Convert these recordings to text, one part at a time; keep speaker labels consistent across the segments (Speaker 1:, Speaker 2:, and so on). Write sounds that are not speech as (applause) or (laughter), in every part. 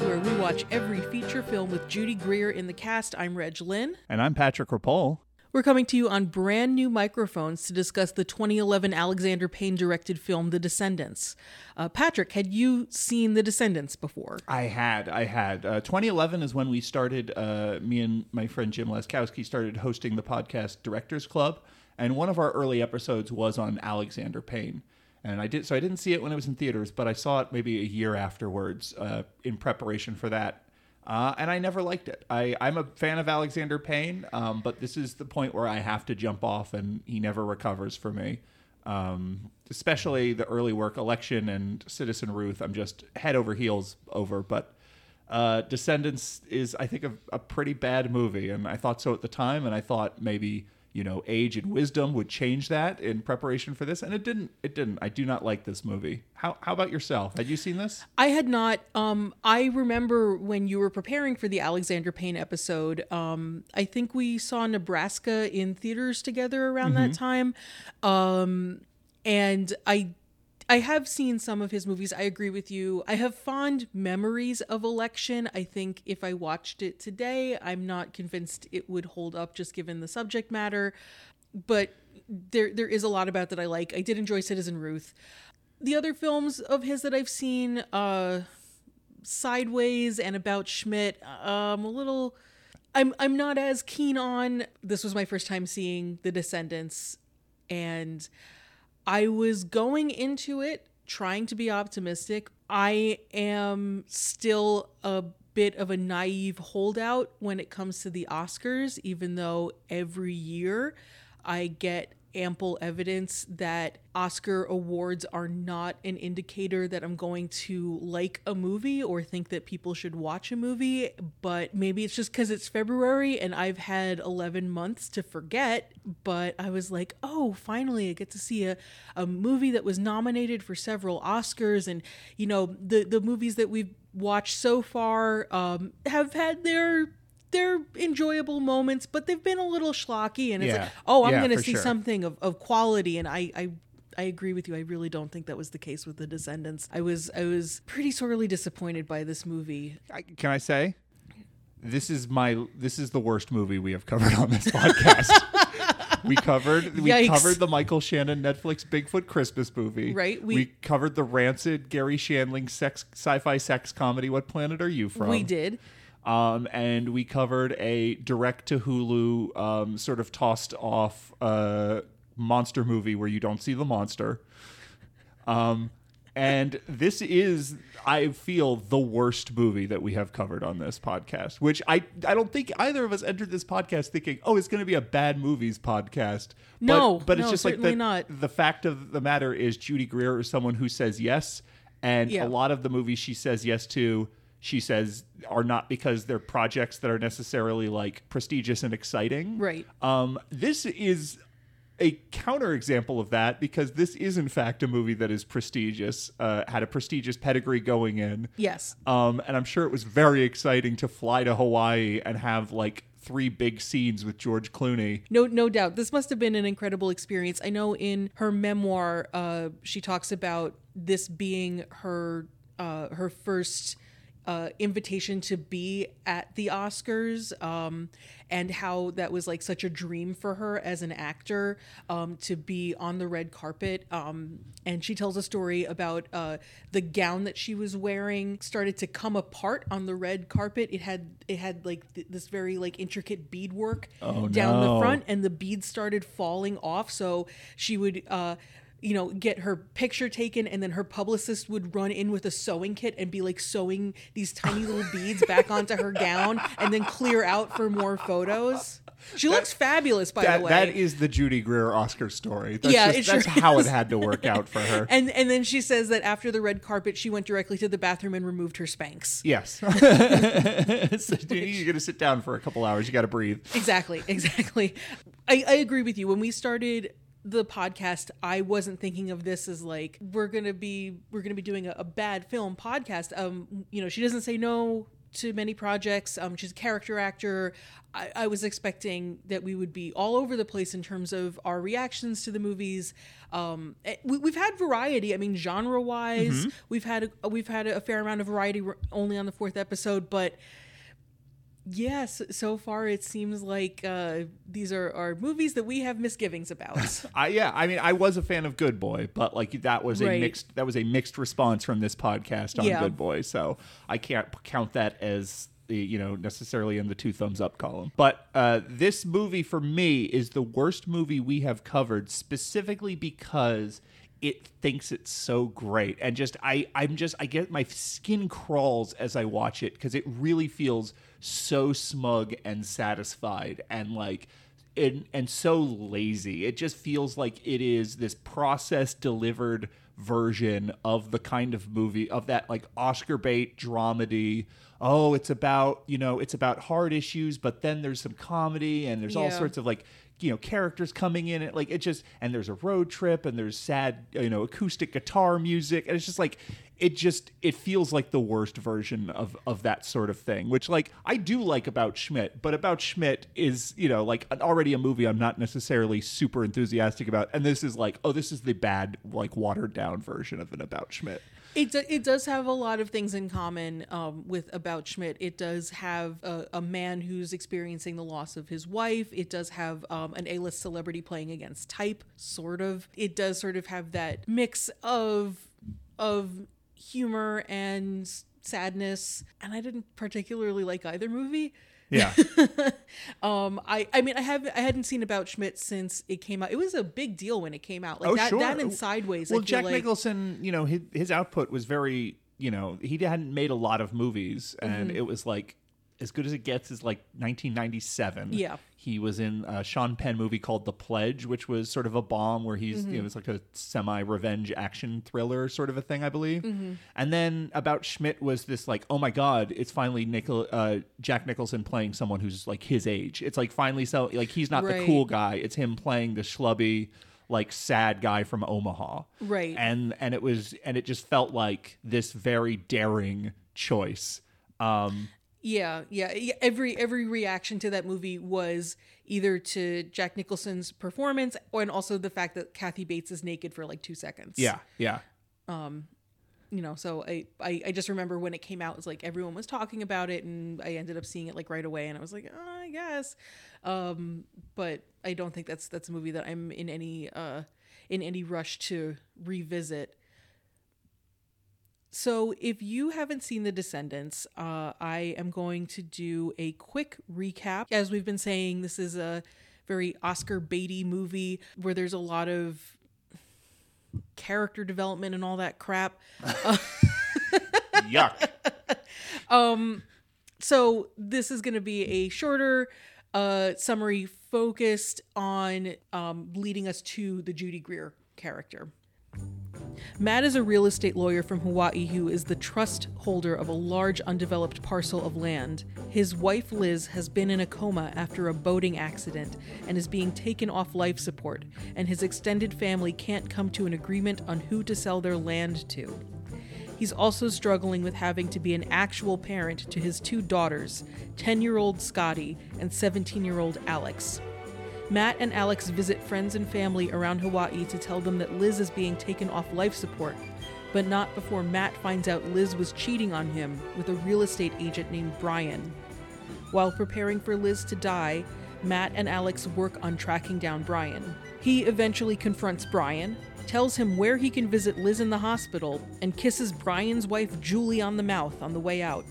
Speaker 1: where we watch every feature film with Judy Greer in the cast. I'm Reg Lynn.
Speaker 2: And I'm Patrick Rapol.
Speaker 1: We're coming to you on brand new microphones to discuss the 2011 Alexander Payne directed film, The Descendants. Uh, Patrick, had you seen The Descendants before?
Speaker 2: I had, I had. Uh, 2011 is when we started. Uh, me and my friend Jim Laskowski started hosting the podcast Directors Club, and one of our early episodes was on Alexander Payne. And I did so. I didn't see it when it was in theaters, but I saw it maybe a year afterwards uh, in preparation for that. Uh, and I never liked it. I, I'm a fan of Alexander Payne, um, but this is the point where I have to jump off, and he never recovers for me. Um, especially the early work, Election and Citizen Ruth, I'm just head over heels over. But uh, Descendants is, I think, a, a pretty bad movie, and I thought so at the time, and I thought maybe you know age and wisdom would change that in preparation for this and it didn't it didn't i do not like this movie how, how about yourself had you seen this
Speaker 1: I had not. Um, I remember when you were preparing for the Alexander Payne episode. Um, I think we saw Nebraska in theaters together around that time, um, and I. I have seen some of his movies. I agree with you. I have fond memories of Election. I think if I watched it today, I'm not convinced it would hold up just given the subject matter. But there there is a lot about that I like. I did enjoy Citizen Ruth. The other films of his that I've seen, uh, Sideways and About Schmidt, um, a little. I'm I'm not as keen on. This was my first time seeing The Descendants, and I was going into it trying to be optimistic. I am still a bit of a naive holdout when it comes to the Oscars, even though every year I get ample evidence that Oscar awards are not an indicator that I'm going to like a movie or think that people should watch a movie. But maybe it's just because it's February and I've had 11 months to forget. But I was like, oh, finally, I get to see a, a movie that was nominated for several Oscars. And, you know, the, the movies that we've watched so far um, have had their they're enjoyable moments, but they've been a little schlocky, and it's
Speaker 2: Yeah.
Speaker 1: like, oh, I'm
Speaker 2: Yeah,
Speaker 1: going to see
Speaker 2: sure.
Speaker 1: something of, of quality, and I, I I agree with you. I really don't think that was the case with the Descendants. I was I was pretty sorely disappointed by this movie.
Speaker 2: I, can i say this is my this is the worst movie we have covered on this podcast (laughs) we covered we
Speaker 1: Yikes.
Speaker 2: covered the michael shannon netflix bigfoot christmas movie
Speaker 1: Right, we-
Speaker 2: we, covered the rancid garry shandling sex sci-fi sex comedy what planet are you from
Speaker 1: we did.
Speaker 2: Um, and we covered a direct to Hulu um, sort of tossed off uh, monster movie where you don't see the monster. Um, and this is, I feel, the worst movie that we have covered on this podcast. Which I, I don't think either of us entered this podcast thinking, oh, it's going to be a bad movies podcast. But-
Speaker 1: No,
Speaker 2: but, it's
Speaker 1: no,
Speaker 2: just like the,
Speaker 1: not.
Speaker 2: the fact of the matter is Judy Greer is someone who says yes, and
Speaker 1: Yeah.
Speaker 2: a lot of the movies she says yes to, she says are not because they're projects that are necessarily like prestigious and exciting.
Speaker 1: Right.
Speaker 2: Um, this is a counterexample of that because this is in fact a movie that is prestigious, uh, had a prestigious pedigree going in.
Speaker 1: Yes.
Speaker 2: Um, and I'm sure it was very exciting to fly to Hawaii and have like three big scenes with George Clooney.
Speaker 1: No, no doubt. This must have been an incredible experience. I know in her memoir, uh, she talks about this being her uh, her first uh, invitation to be at the Oscars, um, and how that was like such a dream for her as an actor um, to be on the red carpet. Um, and she tells a story about uh, the gown that she was wearing started to come apart on the red carpet. It had it had like th- this very like intricate beadwork
Speaker 2: Oh,
Speaker 1: down the front and the beads started falling off so she would uh you know get her picture taken and then her publicist would run in with a sewing kit and be like sewing these tiny little (laughs) beads back onto her gown and then clear out for more photos she looks fabulous by
Speaker 2: That,
Speaker 1: the way
Speaker 2: that is the Judy Greer Oscar story. That's
Speaker 1: Yeah,
Speaker 2: just,
Speaker 1: it sure
Speaker 2: that's how
Speaker 1: is.
Speaker 2: it had to work out for her. (laughs)
Speaker 1: and and then she says that after the red carpet she went directly to the bathroom and removed her Spanx
Speaker 2: Yes. (laughs) so you're going to sit down for a couple hours. You got to breathe.
Speaker 1: exactly exactly I, I agree with you when we started the podcast i wasn't thinking of this as like we're gonna be we're gonna be doing a, a bad film podcast um you know she doesn't say no to many projects. Um, she's a character actor. I, I was expecting that we would be all over the place in terms of our reactions to the movies. Um, eh, we, we've had variety. I mean, genre wise, we've had a, we've had a fair amount of variety only on the fourth episode, but yes, so far it seems like uh, these are, are movies that we have misgivings about. (laughs)
Speaker 2: I yeah, I mean, I was a fan of Good Boy, but like that was a
Speaker 1: Right.
Speaker 2: mixed that was a mixed response from this podcast on
Speaker 1: Yeah.
Speaker 2: Good Boy, so I can't count that as you know necessarily in the two thumbs up column. But uh, this movie for me is the worst movie we have covered, specifically because it thinks it's so great and just i i'm just i get my skin crawls as i watch it because it really feels so smug and satisfied and like and, and so lazy. It just feels like it is this process delivered version of the kind of movie of that like Oscar bait dramedy. Oh, it's about, you know, it's about hard issues, but then there's some comedy and there's all sorts of like you know characters coming in it like it just and there's a road trip and there's sad you know acoustic guitar music and it's just like it just it feels like the worst version of of that sort of thing which like i do like about schmidt but about schmidt is you know like already a movie i'm not necessarily super enthusiastic about and this is like oh this is the bad like watered down version of an about schmidt
Speaker 1: It, do, it does have a lot of things in common um, with About Schmidt. It does have a, a man who's experiencing the loss of his wife. It does have um, an A-list celebrity playing against type, sort of. It does sort of have that mix of of humor and sadness. And I didn't particularly like either movie.
Speaker 2: Yeah (laughs)
Speaker 1: Um, I, I mean, I have I hadn't seen About Schmidt since it came out. It was a big deal when it came out. Like
Speaker 2: oh
Speaker 1: that,
Speaker 2: sure
Speaker 1: that and Sideways.
Speaker 2: Well jack
Speaker 1: like,
Speaker 2: nicholson you know his, his output was very you know he hadn't made a lot of movies and
Speaker 1: Mm-hmm.
Speaker 2: it was like as good as it gets is like 1997
Speaker 1: Yeah.
Speaker 2: he was in a sean penn movie called the pledge which was sort of a bomb where he's
Speaker 1: Mm-hmm.
Speaker 2: you know it's like a semi revenge action thriller sort of a thing i believe
Speaker 1: Mm-hmm.
Speaker 2: and then about schmidt was this like oh my god it's finally Nicol- uh, jack nicholson playing someone who's like his age it's like finally so like he's not the cool guy it's him playing the schlubby like sad guy from Omaha.
Speaker 1: Right.
Speaker 2: And and it was and it just felt like this very daring choice. Um
Speaker 1: Yeah, yeah, yeah. Every every reaction to that movie was either to Jack Nicholson's performance, or and also the fact that Kathy Bates is naked for like two seconds.
Speaker 2: yeah, yeah.
Speaker 1: Um, you know. So I, I I just remember when it came out, it was like everyone was talking about it, and I ended up seeing it like right away, and I was like, oh, I guess. Um, but I don't think that's that's a movie that I'm in any uh in any rush to revisit. So, if you haven't seen The Descendants, uh, I am going to do a quick recap. As we've been saying, this is a very Oscar baity movie where there's a lot of character development and all that crap.
Speaker 2: Yuck. (laughs)
Speaker 1: So, this is going to be a shorter uh, summary focused on um, leading us to the Judy Greer character. Matt is a real estate lawyer from Hawaii who is the trust holder of a large undeveloped parcel of land. His wife Liz has been in a coma after a boating accident and is being taken off life support, and his extended family can't come to an agreement on who to sell their land to. He's also struggling with having to be an actual parent to his two daughters, 10 year old Scotty and 17 year old Alex. Matt and Alex visit friends and family around Hawaii to tell them that Liz is being taken off life support, but not before Matt finds out Liz was cheating on him with a real estate agent named Brian. While preparing for Liz to die, Matt and Alex work on tracking down Brian. He eventually confronts Brian, tells him where he can visit Liz in the hospital, and kisses Brian's wife Julie on the mouth on the way out.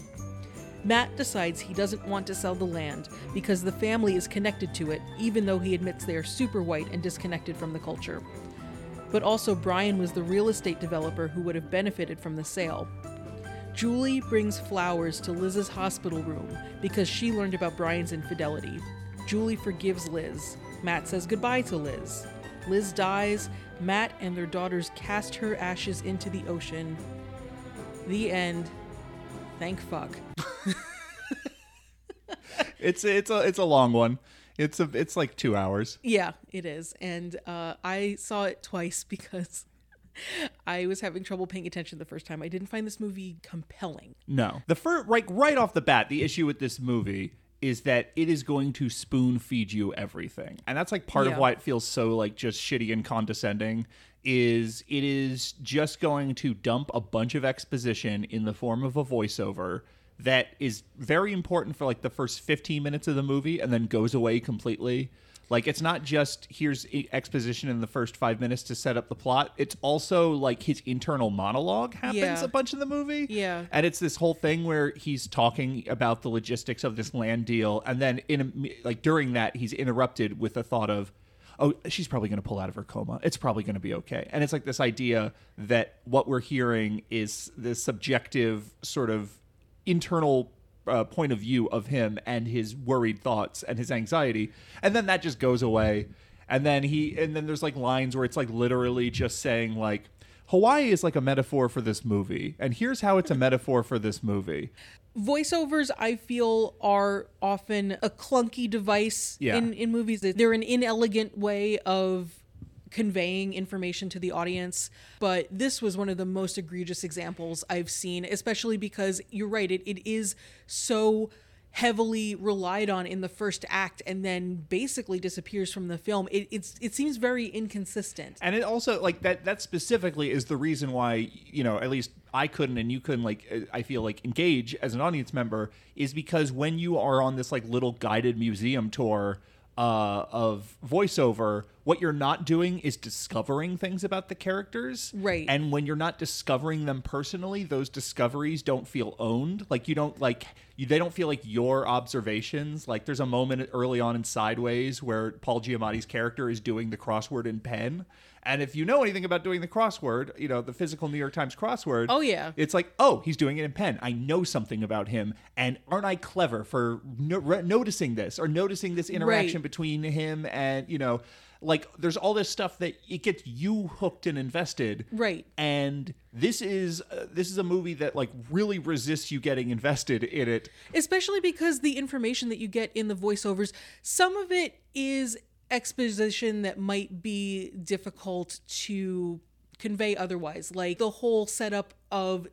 Speaker 1: Matt decides he doesn't want to sell the land because the family is connected to it, even though he admits they are super white and disconnected from the culture. But also, Brian was the real estate developer who would have benefited from the sale. Julie brings flowers to Liz's hospital room because she learned about Brian's infidelity. Julie forgives Liz. Matt says goodbye to Liz. Liz dies. Matt and their daughters cast her ashes into the ocean. The end. Thank fuck. (laughs)
Speaker 2: It's it's a it's a long one. It's a it's like two hours.
Speaker 1: Yeah, it is. And uh, I saw it twice (laughs) because I was having trouble paying attention the first time. I didn't find this movie compelling.
Speaker 2: No. The first, like right off the bat, the issue with this movie is that it is going to spoon feed you everything. And that's like part of why it feels so like just shitty and condescending is it is just going to dump a bunch of exposition in the form of a voiceover that is very important for like the first 15 minutes of the movie and then goes away completely. Like it's not just here's exposition in the first 5 minutes to set up the plot. It's also like his internal monologue happens
Speaker 1: Yeah.
Speaker 2: a bunch in the movie.
Speaker 1: Yeah.
Speaker 2: And it's this whole thing where he's talking about the logistics of this land deal, and then in a, like during that, he's interrupted with the thought of, "Oh, she's probably going to pull out of her coma. It's probably going to be okay." And it's like this idea that what we're hearing is this subjective sort of internal uh, point of view of him and his worried thoughts and his anxiety, and then that just goes away. And then he, and then there's like lines where it's like literally just saying like. Hawaii is like a metaphor for this movie, and here's how it's a metaphor for this movie.
Speaker 1: Voiceovers, I feel, are often a clunky device
Speaker 2: Yeah.
Speaker 1: in, in movies. They're an inelegant way of conveying information to the audience. But this was one of the most egregious examples I've seen, especially because you're right, it, it is so heavily relied on in the first act and then basically disappears from the film. It, it's it seems very inconsistent.
Speaker 2: And it also like that that specifically is the reason why, you know, at least I couldn't and you couldn't like uh, I feel like engage as an audience member is because when you are on this like little guided museum tour uh, of voiceover, what you're not doing is discovering things about the characters.
Speaker 1: Right.
Speaker 2: And when you're not discovering them personally, those discoveries don't feel owned. Like you don't like you, they don't feel like your observations. Like there's a moment early on in Sideways where Paul Giamatti's character is doing the crossword in pen. And if you know anything about doing the crossword, you know, the physical New York Times crossword.
Speaker 1: Oh, yeah.
Speaker 2: It's like, oh, he's doing it in pen. I know something about him. And aren't I clever for no- re- noticing this or noticing this interaction
Speaker 1: Right.
Speaker 2: between him and, you know, like there's all this stuff that it gets you hooked and invested.
Speaker 1: Right.
Speaker 2: And this is uh, this is a movie that like really resists you getting invested in it.
Speaker 1: especially because the information that you get in the voiceovers some of it is exposition that might be difficult to convey otherwise like the whole setup of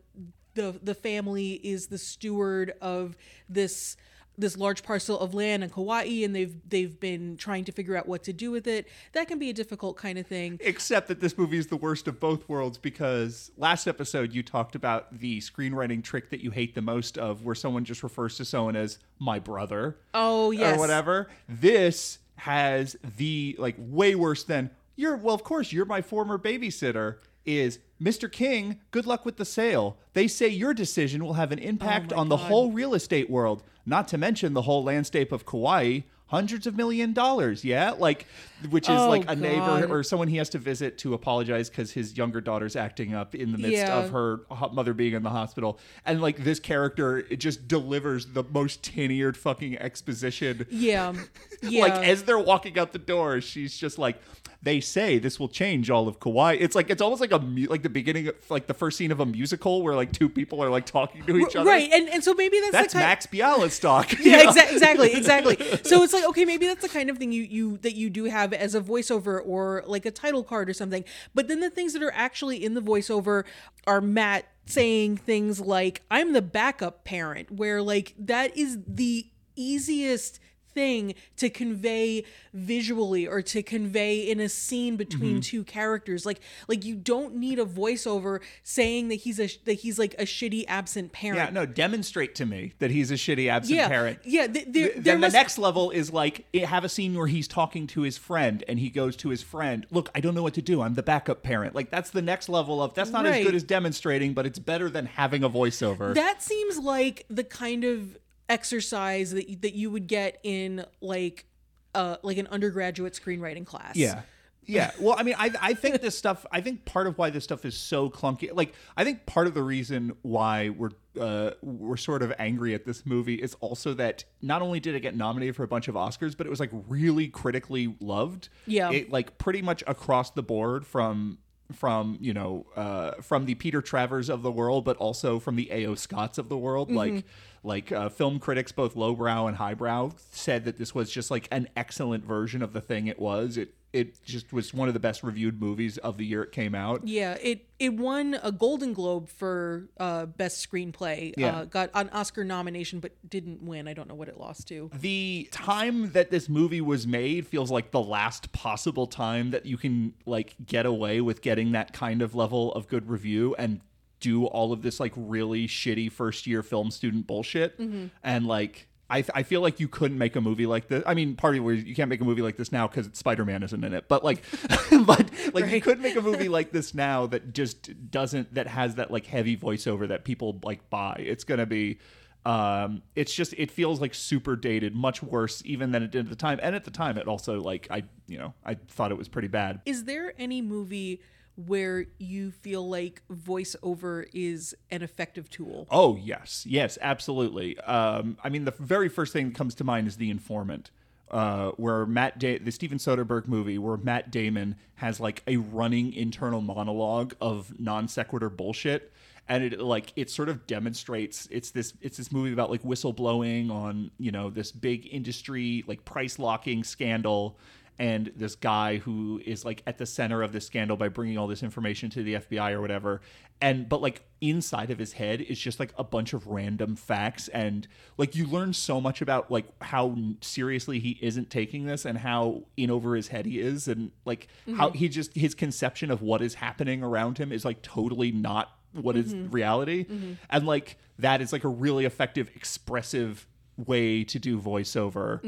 Speaker 1: the the family is the steward of this this large parcel of land in Kauai and they've they've been trying to figure out what to do with it that can be a difficult kind of thing
Speaker 2: Except that this movie is the worst of both worlds because last episode you talked about the screenwriting trick that you hate the most of where someone just refers to someone as my brother.
Speaker 1: oh yes
Speaker 2: or whatever. This has the like way worse than you're well, of course, you're my former babysitter. Is Mr. King, good luck with the sale. They say your decision will have an impact
Speaker 1: Oh
Speaker 2: on the
Speaker 1: God.
Speaker 2: whole real estate world, not to mention the whole landscape of Kauai. Hundreds of million dollars, yeah? Like, which is
Speaker 1: Oh,
Speaker 2: like a neighbor or someone he has to visit to apologize because his younger daughter's acting up in the midst
Speaker 1: Yeah.
Speaker 2: of her mother being in the hospital. And like, this character, it just delivers the most tin-eared fucking exposition
Speaker 1: yeah (laughs) yeah
Speaker 2: like as they're walking out the door, she's just like, "They say this will change all of Kauai." It's like it's almost like a mu- like the beginning, of, like the first scene of a musical where like two people are like talking to each other.
Speaker 1: right and and so maybe that's
Speaker 2: That's
Speaker 1: the kind
Speaker 2: Max Bialystock. (laughs) you
Speaker 1: yeah
Speaker 2: know?
Speaker 1: exa- exactly exactly (laughs) so it's like okay maybe that's the kind of thing you you that you do have as a voiceover or like a title card or something but then the things that are actually in the voiceover are matt saying things like i'm the backup parent where like that is the easiest thing to convey visually or to convey in a scene between
Speaker 2: Mm-hmm.
Speaker 1: two characters. Like like you don't need a voiceover saying that he's a that he's like a shitty absent parent.
Speaker 2: Yeah, no, demonstrate to me that he's a shitty absent
Speaker 1: yeah.
Speaker 2: parent.
Speaker 1: yeah th- there,
Speaker 2: Th- then
Speaker 1: must-
Speaker 2: the next level is like have a scene where he's talking to his friend and he goes to his friend look i don't know what to do. I'm the backup parent. Like that's the next level of that's not as good as demonstrating but it's better than having a voiceover.
Speaker 1: That seems like the kind of exercise that you, that you would get in like uh like an undergraduate screenwriting class.
Speaker 2: Yeah. Yeah. Well, I mean, I I think this stuff. I think part of why this stuff is so clunky. Like, I think part of the reason why we're uh, we're sort of angry at this movie is also that not only did it get nominated for a bunch of Oscars, but it was like really critically loved.
Speaker 1: Yeah.
Speaker 2: It like pretty much across the board from from you know uh, from the Peter Travers of the world, but also from the A.O. Scotts of the world. Like like uh, film critics, both lowbrow and highbrow, said that this was just like an excellent version of the thing it was. It it just was one of the best reviewed movies of the year it came out.
Speaker 1: Yeah, it it won a Golden Globe for uh, best screenplay.
Speaker 2: Yeah.
Speaker 1: Uh, got an Oscar nomination, but didn't win. I don't know what it lost to.
Speaker 2: the time that this movie was made feels like the last possible time that you can like get away with getting that kind of level of good review and do all of this like really shitty first year film student bullshit and like I, I feel like you couldn't make a movie like this. I mean, part of it was you can't make a movie like this now because Spider Man isn't in it. But like, (laughs) but like you could make a (laughs) movie like this now that just doesn't that has that like heavy voiceover that people like buy. It's gonna be um it's just it feels like super dated much worse even than it did at the time and at the time it also like i you know i thought it was pretty bad
Speaker 1: Is there any movie where you feel like voiceover is an effective tool?
Speaker 2: oh yes. Yes absolutely. Um i mean the very first thing that comes to mind is the informant uh, where Matt da- the Steven Soderbergh movie where Matt Damon has like a running internal monologue of non sequitur bullshit. And it like it sort of demonstrates it's this it's this movie about like whistleblowing on you know this big industry like price locking scandal and this guy who is like at the center of this scandal by bringing all this information to the FBI or whatever. And but like inside of his head is just like a bunch of random facts. And like you learn so much about like how seriously he isn't taking this and how in over his head he is. And like how mm-hmm. he just his conception of what is happening around him is like totally not what is mm-hmm. reality. Mm-hmm. And like that is like a really effective expressive way to do voiceover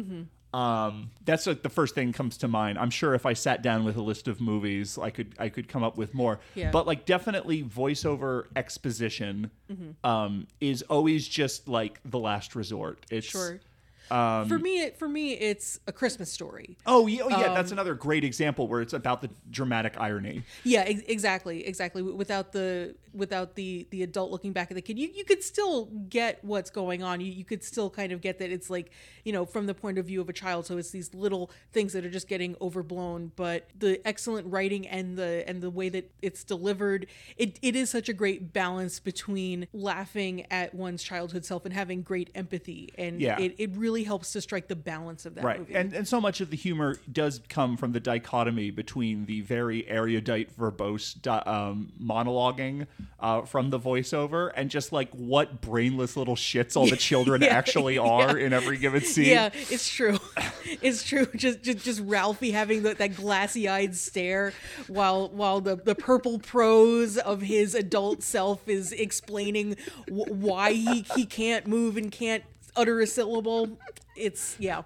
Speaker 2: um that's like the first thing comes to mind i'm sure if i sat down with a list of movies i could i could come up with more
Speaker 1: Yeah.
Speaker 2: but like definitely voiceover exposition um is always just like the last resort it's
Speaker 1: Sure.
Speaker 2: Um,
Speaker 1: for me, it, for me, it's a Christmas story.
Speaker 2: oh yeah, oh, yeah
Speaker 1: Um,
Speaker 2: that's another great example where it's about the dramatic irony
Speaker 1: Yeah, ex- exactly, exactly. Without the without the the adult looking back at the kid, you, you could still get what's going on. You you could still kind of get that it's like you know from the point of view of a child. So it's these little things that are just getting overblown. But the excellent writing and the and the way that it's delivered, it it is such a great balance between laughing at one's childhood self and having great empathy. And
Speaker 2: Yeah.
Speaker 1: it, it really helps to strike the balance of that
Speaker 2: right
Speaker 1: movie.
Speaker 2: and and so much of the humor does come from the dichotomy between the very erudite verbose di- um, monologuing uh, from the voiceover and just like what brainless little shits all the (laughs) children
Speaker 1: Yeah,
Speaker 2: actually are in every given (laughs) scene
Speaker 1: Yeah, it's true. (laughs) It's true. Just just, just Ralphie having the, that glassy eyed stare while while the, the purple prose of his adult self is explaining w- why he, he can't move and can't utter a syllable. It's yeah,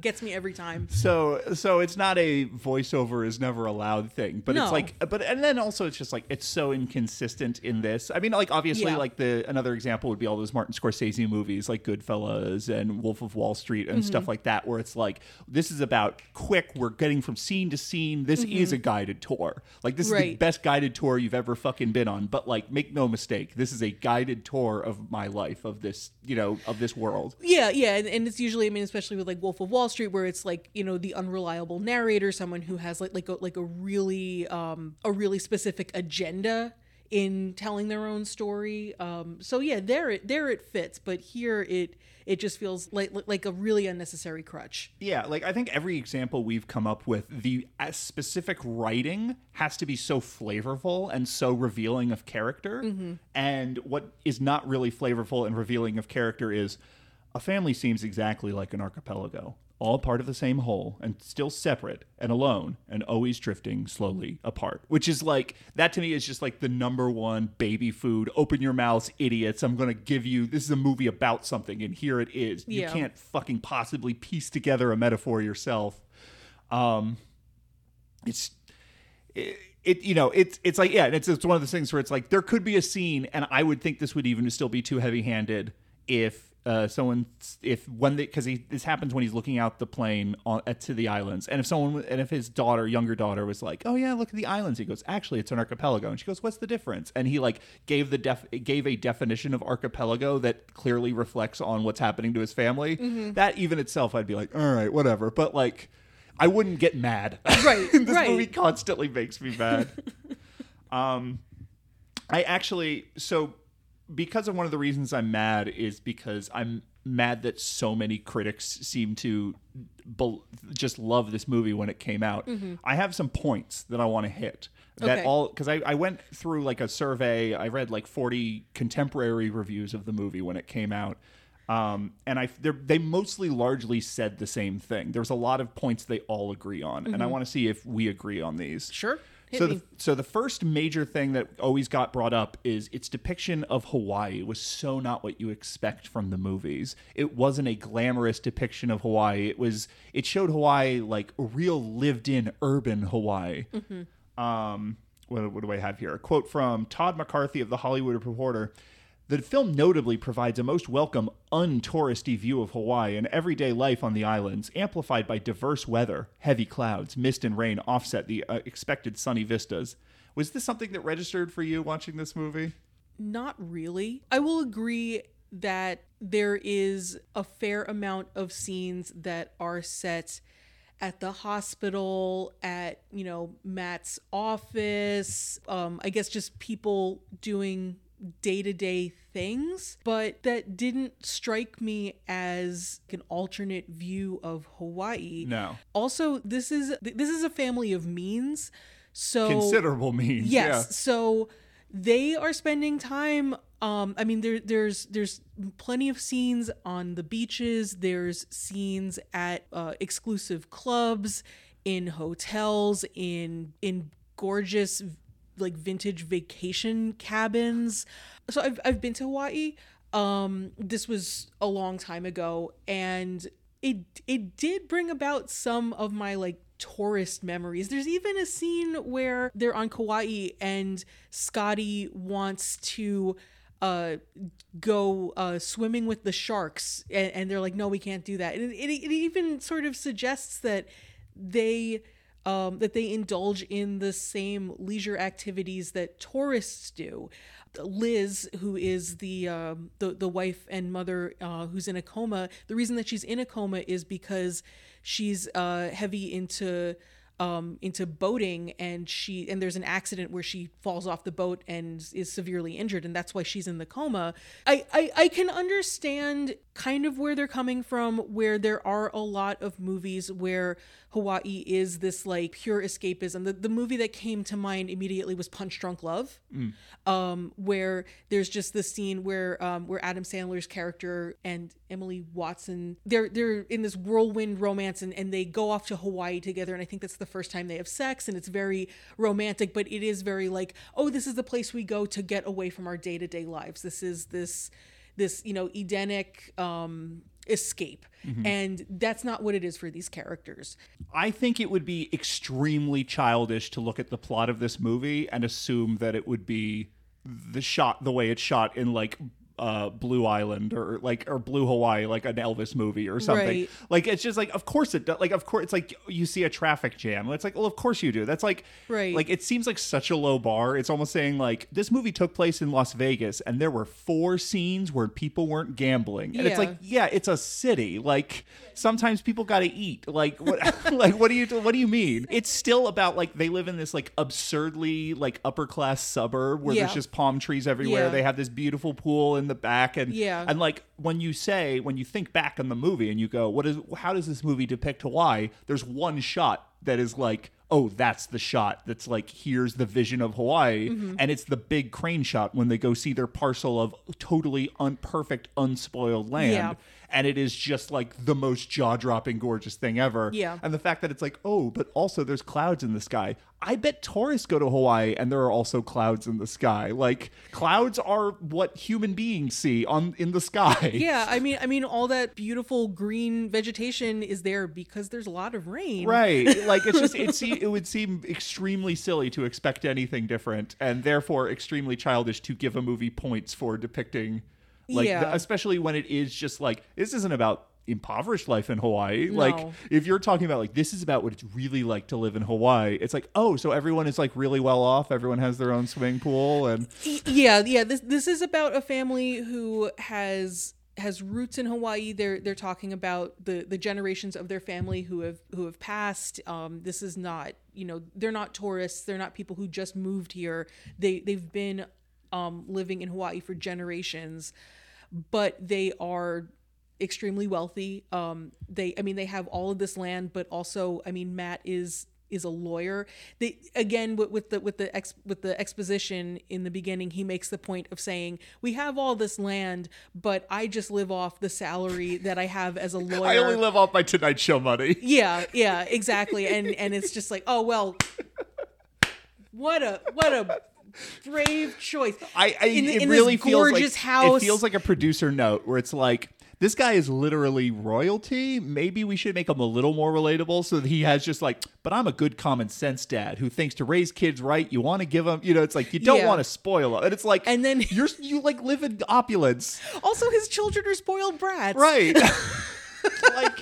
Speaker 1: gets me every time.
Speaker 2: so so it's not a voiceover is never allowed thing but it's like but and then also it's just like it's so inconsistent in this i mean like obviously
Speaker 1: Yeah.
Speaker 2: like the another example would be all those martin scorsese movies like goodfellas and wolf of wall street and
Speaker 1: Mm-hmm.
Speaker 2: stuff like that where it's like this is about quick we're getting from scene to scene this is a guided tour like this is the
Speaker 1: Mm-hmm.
Speaker 2: Best guided tour you've ever fucking been on but like make no mistake this is a guided tour of my life of this you know of this world
Speaker 1: Yeah, yeah, and, and it's usually, I mean, especially with like Wolf of Wall Street, where it's like you know the unreliable narrator, someone who has like like a, like a really um a really specific agenda in telling their own story. Um, so yeah, there it there it fits, but here it it just feels like like a really unnecessary crutch.
Speaker 2: Yeah, like I think every example we've come up with, the uh, specific writing has to be so flavorful and so revealing of character. And what is not really flavorful and revealing of character is a family seems exactly like an archipelago, all part of the same whole and still separate and alone and always drifting slowly apart. Which is like, that to me is just like the number one baby food. Open your mouths, idiots. I'm going to give you, this is a movie about something, and here it is. You can't fucking possibly piece together a metaphor yourself. Um, it's it, it you know it's it's like yeah, it's it's one of those things where it's like there could be a scene, and I would think this would even still be too heavy handed if. Uh, someone, if when they, because he this happens when he's looking out the plane on uh, to the islands, and if someone, and if his daughter, younger daughter, was like, "Oh yeah, look at the islands," he goes, "Actually, it's an archipelago," and she goes, "What's the difference?" And he like gave the def gave a definition of archipelago that clearly reflects on what's happening to his family. That even itself, I'd be like, "All right, whatever," but like, I wouldn't get mad. (laughs)
Speaker 1: Right,
Speaker 2: this
Speaker 1: right.
Speaker 2: movie constantly makes me mad. (laughs) um, I actually so because of one of the reasons I'm mad is because I'm mad that so many critics seem to bel just love this movie when it came out. I have some points that I want to hit. That
Speaker 1: Okay.
Speaker 2: all because I, I went through like a survey. I read like 40 contemporary reviews of the movie when it came out. Um, and I they mostly largely said the same thing. There's a lot of points they all agree on, and I want to see if we agree on these.
Speaker 1: Sure. Hit
Speaker 2: So
Speaker 1: me.
Speaker 2: the, so the first major thing that always got brought up is its depiction of Hawaii was so not what you expect from the movies. It wasn't a glamorous depiction of Hawaii. It was it showed Hawaii like real lived-in urban Hawaii. Um, what, what do I have here? A quote from Todd McCarthy of the Hollywood Reporter. The film notably provides a most welcome, untouristy view of Hawaii and everyday life on the islands, amplified by diverse weather. Heavy clouds, mist, and rain offset the uh, expected sunny vistas. Was this something that registered for you watching this movie?
Speaker 1: Not really. I will agree that there is a fair amount of scenes that are set at the hospital, at, you know, Matt's office, um, I guess just people doing day to day things, but that didn't strike me as an alternate view of Hawaii.
Speaker 2: No.
Speaker 1: Also, this is this is a family of means. So
Speaker 2: Considerable means.
Speaker 1: Yes. So they are spending time. Um, I mean, there, there's there's plenty of scenes on the beaches. There's scenes at uh, exclusive clubs, in hotels, in in gorgeous like vintage vacation cabins. So I've I've been to Hawaii. Um, this was a long time ago, and it it did bring about some of my like tourist memories. There's even a scene where they're on Kauai and Scotty wants to uh go uh swimming with the sharks and, and they're like no we can't do that and it, it, it even sort of suggests that they um that they indulge in the same leisure activities that tourists do Liz, who is the um, the the wife and mother uh, who's in a coma, the reason that she's in a coma is because she's uh, heavy into um, into boating, and she and there's an accident where she falls off the boat and is severely injured, and that's why she's in the coma. I I, I can understand kind of where they're coming from, where there are a lot of movies where Hawaii is this like pure escapism. The the movie that came to mind immediately was Punch Drunk Love um, where there's just this scene where um, where Adam Sandler's character and Emily Watson they're they're in this whirlwind romance and, and they go off to Hawaii together and I think that's the first time they have sex and it's very romantic but it is very like oh this is the place we go to get away from our day to day lives this is this this you know Edenic um, escape. Mm-hmm. And that's not what it is for these characters.
Speaker 2: I think it would be extremely childish to look at the plot of this movie and assume that it would be the shot the way it's shot in like uh, Blue Island or like or Blue Hawaii, like an Elvis movie or something.
Speaker 1: Right.
Speaker 2: Like it's just like, of course it does. Like of course it's like you see a traffic jam. It's like, well, of course you do. That's like,
Speaker 1: Right.
Speaker 2: Like it seems like such a low bar. It's almost saying like this movie took place in Las Vegas and there were four scenes where people weren't gambling, and it's like, yeah, it's a city. Like sometimes people got to eat. Like what? (laughs) like what do you what do you mean? It's still about like they live in this like absurdly like upper class suburb where
Speaker 1: Yeah.
Speaker 2: there's just palm trees everywhere.
Speaker 1: Yeah.
Speaker 2: They have this beautiful pool in the back, and
Speaker 1: Yeah.
Speaker 2: and like when you say when you think back on the movie and you go, what is how does this movie depict Hawaii? There's one shot that is like. Oh, that's the shot. That's like here's the vision of Hawaii,
Speaker 1: Mm-hmm.
Speaker 2: and it's the big crane shot when they go see their parcel of totally unperfect, unspoiled land
Speaker 1: Yeah.
Speaker 2: And it is just like the most jaw-dropping gorgeous thing ever.
Speaker 1: Yeah.
Speaker 2: and the fact that it's like oh but also there's clouds in the sky. I bet tourists go to hawaii and there are also clouds in the sky. Like clouds are what human beings see on in the sky.
Speaker 1: Yeah I (laughs) mean I mean all that beautiful green vegetation is there because there's a lot of rain.
Speaker 2: Right. (laughs) Like it's just it, se- it would seem extremely silly to expect anything different and therefore extremely childish to give a movie points for depicting like
Speaker 1: Yeah.
Speaker 2: especially when it is just like this isn't about impoverished life in Hawaii. Like if you're talking about like this is about what it's really like to live in Hawaii it's like oh so everyone is like really well off. Everyone has their own swimming pool and
Speaker 1: yeah yeah this this is about a family who has has roots in Hawaii. They're they're talking about the the generations of their family who have who have passed. Um this is not you know they're not tourists. They're not people who just moved here. They they've been um living in Hawaii for generations but they are extremely wealthy. Um, they, I mean, they have all of this land, but also, I mean, Matt is is a lawyer. They again with, with the with the ex, with the exposition in the beginning, he makes the point of saying, "We have all this land, but I just live off the salary that I have as a (laughs) lawyer.
Speaker 2: I only live off my Tonight Show money. (laughs)
Speaker 1: Yeah, yeah, exactly. And and it's just like, oh well, what a what a brave choice.
Speaker 2: I, I
Speaker 1: In-
Speaker 2: it
Speaker 1: in
Speaker 2: really feels like
Speaker 1: house.
Speaker 2: it feels like a producer note where it's like this guy is literally royalty. Maybe we should make him a little more relatable so that he has just like, but I'm a good common sense dad who thinks to raise kids right, you want to give them, you know, it's like you don't
Speaker 1: Yeah.
Speaker 2: want to spoil them. And it's like
Speaker 1: And then-
Speaker 2: you're you like live in opulence. (laughs)
Speaker 1: Also, his children are spoiled brats.
Speaker 2: Right. (laughs) like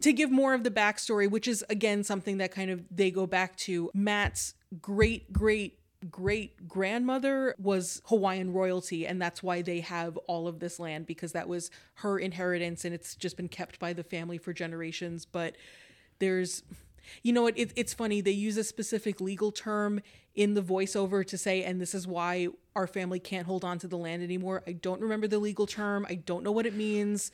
Speaker 1: to give more of the backstory, which is again something that kind of they go back to. Matt's great great great grandmother was Hawaiian royalty, and that's why they have all of this land because that was her inheritance, and it's just been kept by the family for generations. But there's you know what it, it's funny they use a specific legal term in the voiceover to say and this is why our family can't hold on to the land anymore i don't remember the legal term i don't know what it means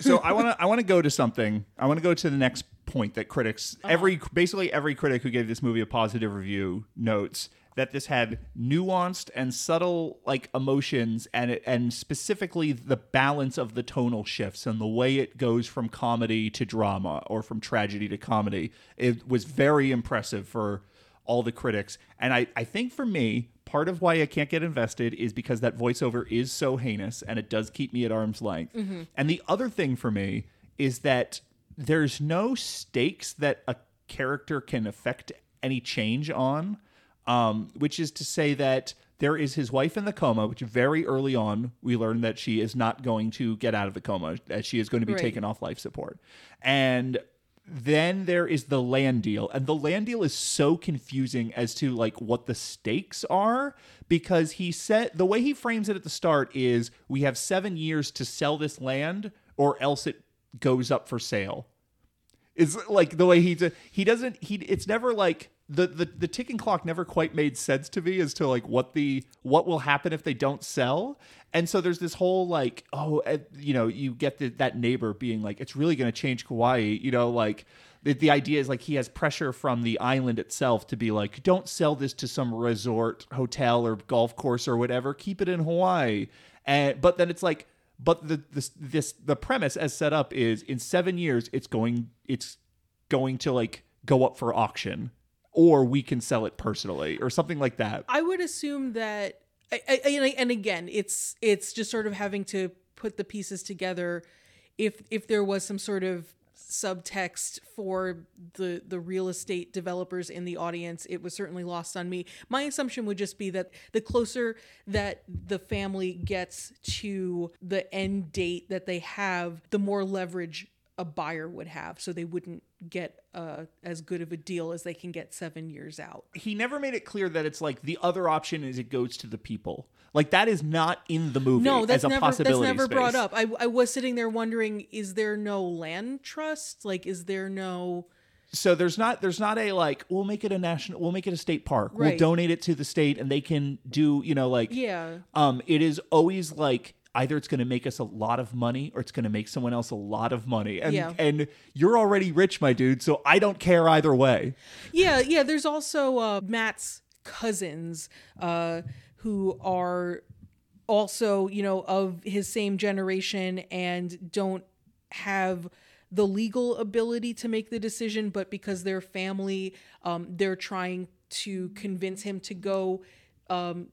Speaker 2: so I want to (laughs) I want to go to something. I want to go to the next point that critics uh-huh. every basically every critic who gave this movie a positive review notes that this had nuanced and subtle like emotions and it, and specifically the balance of the tonal shifts and the way it goes from comedy to drama or from tragedy to comedy. It was very impressive for all the critics. And I, I think for me, part of why I can't get invested is because that voiceover is so heinous and it does keep me at arm's length. And the other thing for me is that there's no stakes that a character can affect any change on, um, which is to say that there is his wife in the coma, which very early on we learn that she is not going to get out of the coma, that she is going to be
Speaker 1: Right.
Speaker 2: taken off life support. And then there is the land deal. And the land deal is so confusing as to like what the stakes are because he said the way he frames it at the start is we have 7 years to sell this land or else it goes up for sale. Is like the way he he doesn't he it's never like the, the the ticking clock never quite made sense to me as to like what the what will happen if they don't sell and so there's this whole like oh eh, you know you get the, that neighbor being like it's really going to change Kauai you know like the, the idea is like he has pressure from the island itself to be like don't sell this to some resort hotel or golf course or whatever. Keep it in Hawaii. And but then it's like but the this this the premise as set up is in seven years it's going it's going to like go up for auction or we can sell it personally or something like that.
Speaker 1: I would assume that, I, I, and I- and again, it's it's just sort of having to put the pieces together. If if there was some sort of subtext for the the real estate developers in the audience, it was certainly lost on me. My assumption would just be that the closer that the family gets to the end date that they have, the more leverage a buyer would have, so they wouldn't get uh, as good of a deal as they can get seven years out.
Speaker 2: he never made it clear that it's like the other option is it goes to the people like that is not in the movie
Speaker 1: No, that's
Speaker 2: as a
Speaker 1: never that's
Speaker 2: possibility
Speaker 1: never
Speaker 2: space.
Speaker 1: brought up. I I was sitting there wondering, is there no land trust? Like, is there no?
Speaker 2: so there's not there's not a like we'll make it a national we'll make it a state park we'll donate it to the state and they can do you know like
Speaker 1: Yeah.
Speaker 2: um it is always like either it's going to make us a lot of money or it's going to make someone else a lot of money and
Speaker 1: Yeah.
Speaker 2: and you're already rich my dude so i don't care either way
Speaker 1: Yeah, yeah. There's also uh, Matt's cousins uh, who are also, you know, of his same generation and don't have the legal ability to make the decision, but because they're family, um, they're trying to convince him to go um,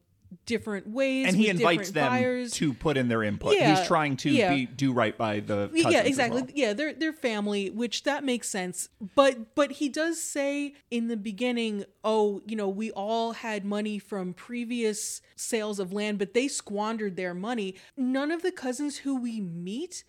Speaker 1: different ways.
Speaker 2: and he invites them
Speaker 1: buyers.
Speaker 2: to put in their input
Speaker 1: Yeah,
Speaker 2: he's trying to
Speaker 1: yeah.
Speaker 2: be do right by the cousins
Speaker 1: yeah exactly
Speaker 2: well.
Speaker 1: yeah they're they're family which that makes sense but but he does say in the beginning oh you know we all had money from previous sales of land but they squandered their money none of the cousins who we meet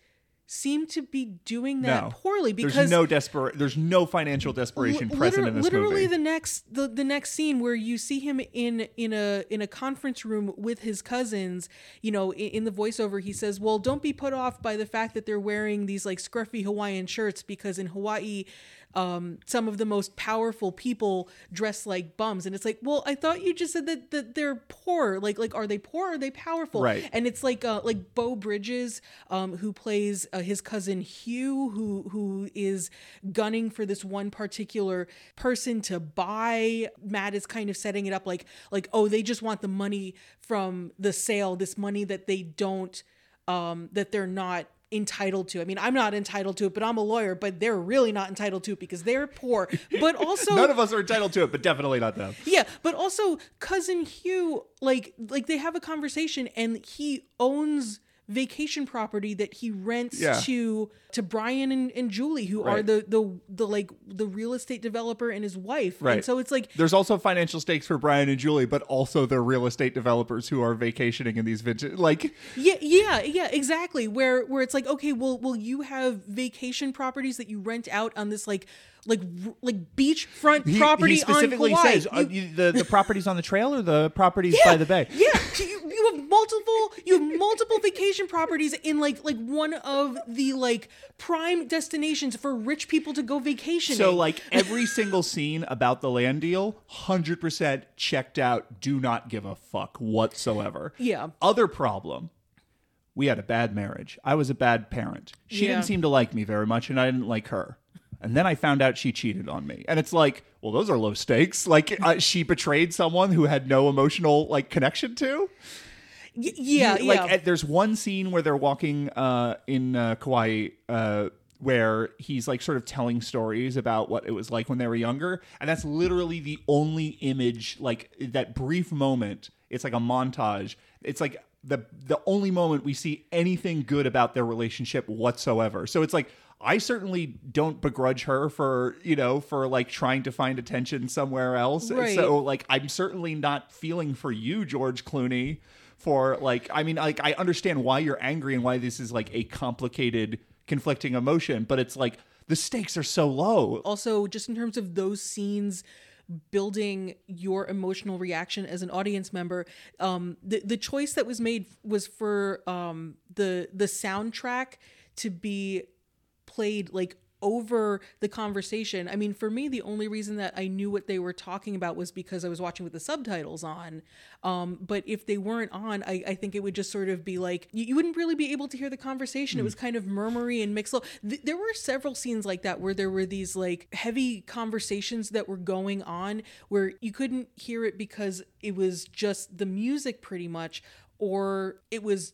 Speaker 1: seem to be doing that
Speaker 2: no.
Speaker 1: poorly because
Speaker 2: there's no desperate there's no financial desperation
Speaker 1: Li-
Speaker 2: present
Speaker 1: liter-
Speaker 2: in this
Speaker 1: literally
Speaker 2: movie.
Speaker 1: the next the, the next scene where you see him in in a in a conference room with his cousins you know in, in the voiceover he says well don't be put off by the fact that they're wearing these like scruffy hawaiian shirts because in hawaii um, some of the most powerful people dress like bums, and it's like, well, I thought you just said that that they're poor. Like like are they poor? Or are they powerful?
Speaker 2: Right.
Speaker 1: And it's like uh, like Beau Bridges, um, who plays uh, his cousin Hugh, who who is gunning for this one particular person to buy. Matt is kind of setting it up like like oh they just want the money from the sale, this money that they don't um, that they're not entitled to. I mean, I'm not entitled to it, but I'm a lawyer, but they're really not entitled to it because they're poor. But (laughs) also
Speaker 2: None of us are entitled to it, but definitely not them.
Speaker 1: yeah, but also cousin Hugh, like like they have a conversation and he owns vacation property that he rents
Speaker 2: Yeah.
Speaker 1: to to Brian and, and Julie, who are the the the like the real estate developer and his wife. And
Speaker 2: Right.
Speaker 1: so it's like
Speaker 2: There's also financial stakes for Brian and Julie, but also the real estate developers who are vacationing in these vintage like
Speaker 1: Yeah, yeah, yeah, exactly. Where where it's like, okay, well, will you have vacation properties that you rent out on this like like like beachfront
Speaker 2: he,
Speaker 1: property
Speaker 2: he specifically
Speaker 1: on Kauai?
Speaker 2: says uh,
Speaker 1: You-
Speaker 2: you, the the properties on the trail or the properties
Speaker 1: yeah,
Speaker 2: by the bay.
Speaker 1: Yeah, you, you have multiple you have multiple vacation properties in like like one of the like prime destinations for rich people to go vacation.
Speaker 2: So like every single scene about the land deal, hundred percent checked out. Do not give a fuck whatsoever.
Speaker 1: Yeah.
Speaker 2: Other problem. We had a bad marriage. I was a bad parent. She
Speaker 1: Yeah.
Speaker 2: didn't seem to like me very much, and I didn't like her. And then I found out she cheated on me, and it's like, well, those are low stakes. Like uh, she betrayed someone who had no emotional like connection to.
Speaker 1: Y- yeah,
Speaker 2: You- like
Speaker 1: yeah.
Speaker 2: at- there's one scene where they're walking uh in uh, Kauai uh where he's like sort of telling stories about what it was like when they were younger and that's literally the only image like that brief moment it's like a montage it's like the the only moment we see anything good about their relationship whatsoever so it's like I certainly don't begrudge her for, you know, for like trying to find attention somewhere else.
Speaker 1: Right.
Speaker 2: So like I'm certainly not feeling for you, George Clooney, for like I mean like I understand why you're angry and why this is like a complicated conflicting emotion, but it's like the stakes are so low.
Speaker 1: also just in terms of those scenes building your emotional reaction as an audience member um the the choice that was made was for um the the soundtrack to be played like over the conversation. I mean, for me, the only reason that I knew what they were talking about was because I was watching with the subtitles on. Um, but if they weren't on, I, I think it would just sort of be like you, you wouldn't really be able to hear the conversation. It was kind of murmury and mixed. Th- there were several scenes like that where there were these like heavy conversations that were going on where you couldn't hear it because it was just the music pretty much, or it was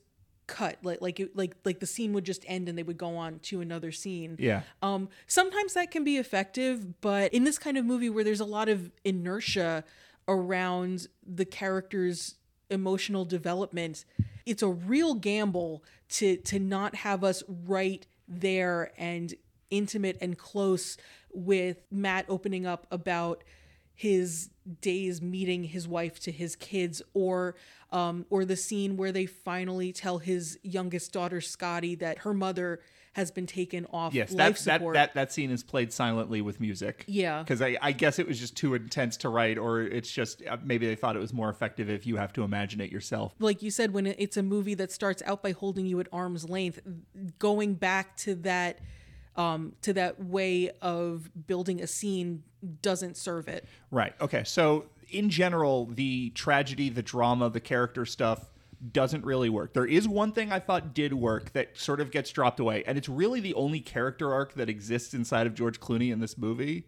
Speaker 1: cut like like it, like like the scene would just end and they would go on to another scene
Speaker 2: Yeah.
Speaker 1: um sometimes that can be effective but in this kind of movie where there's a lot of inertia around the characters emotional development it's a real gamble to to not have us right there and intimate and close with Matt opening up about his days meeting his wife to his kids or um or the scene where they finally tell his youngest daughter Scotty that her mother has been taken off
Speaker 2: Yes,
Speaker 1: life
Speaker 2: that, that
Speaker 1: support.
Speaker 2: that that scene is played silently with music.
Speaker 1: Yeah.
Speaker 2: because I, I guess it was just too intense to write, or it's just uh, maybe they thought it was more effective if you have to imagine it yourself.
Speaker 1: like you said when it's a movie that starts out by holding you at arm's length going back to that um to that way of building a scene doesn't serve it
Speaker 2: Right. Okay. So in general, the tragedy, the drama, the character stuff doesn't really work. There is one thing I thought did work that sort of gets dropped away, and it's really the only character arc that exists inside of George Clooney in this movie,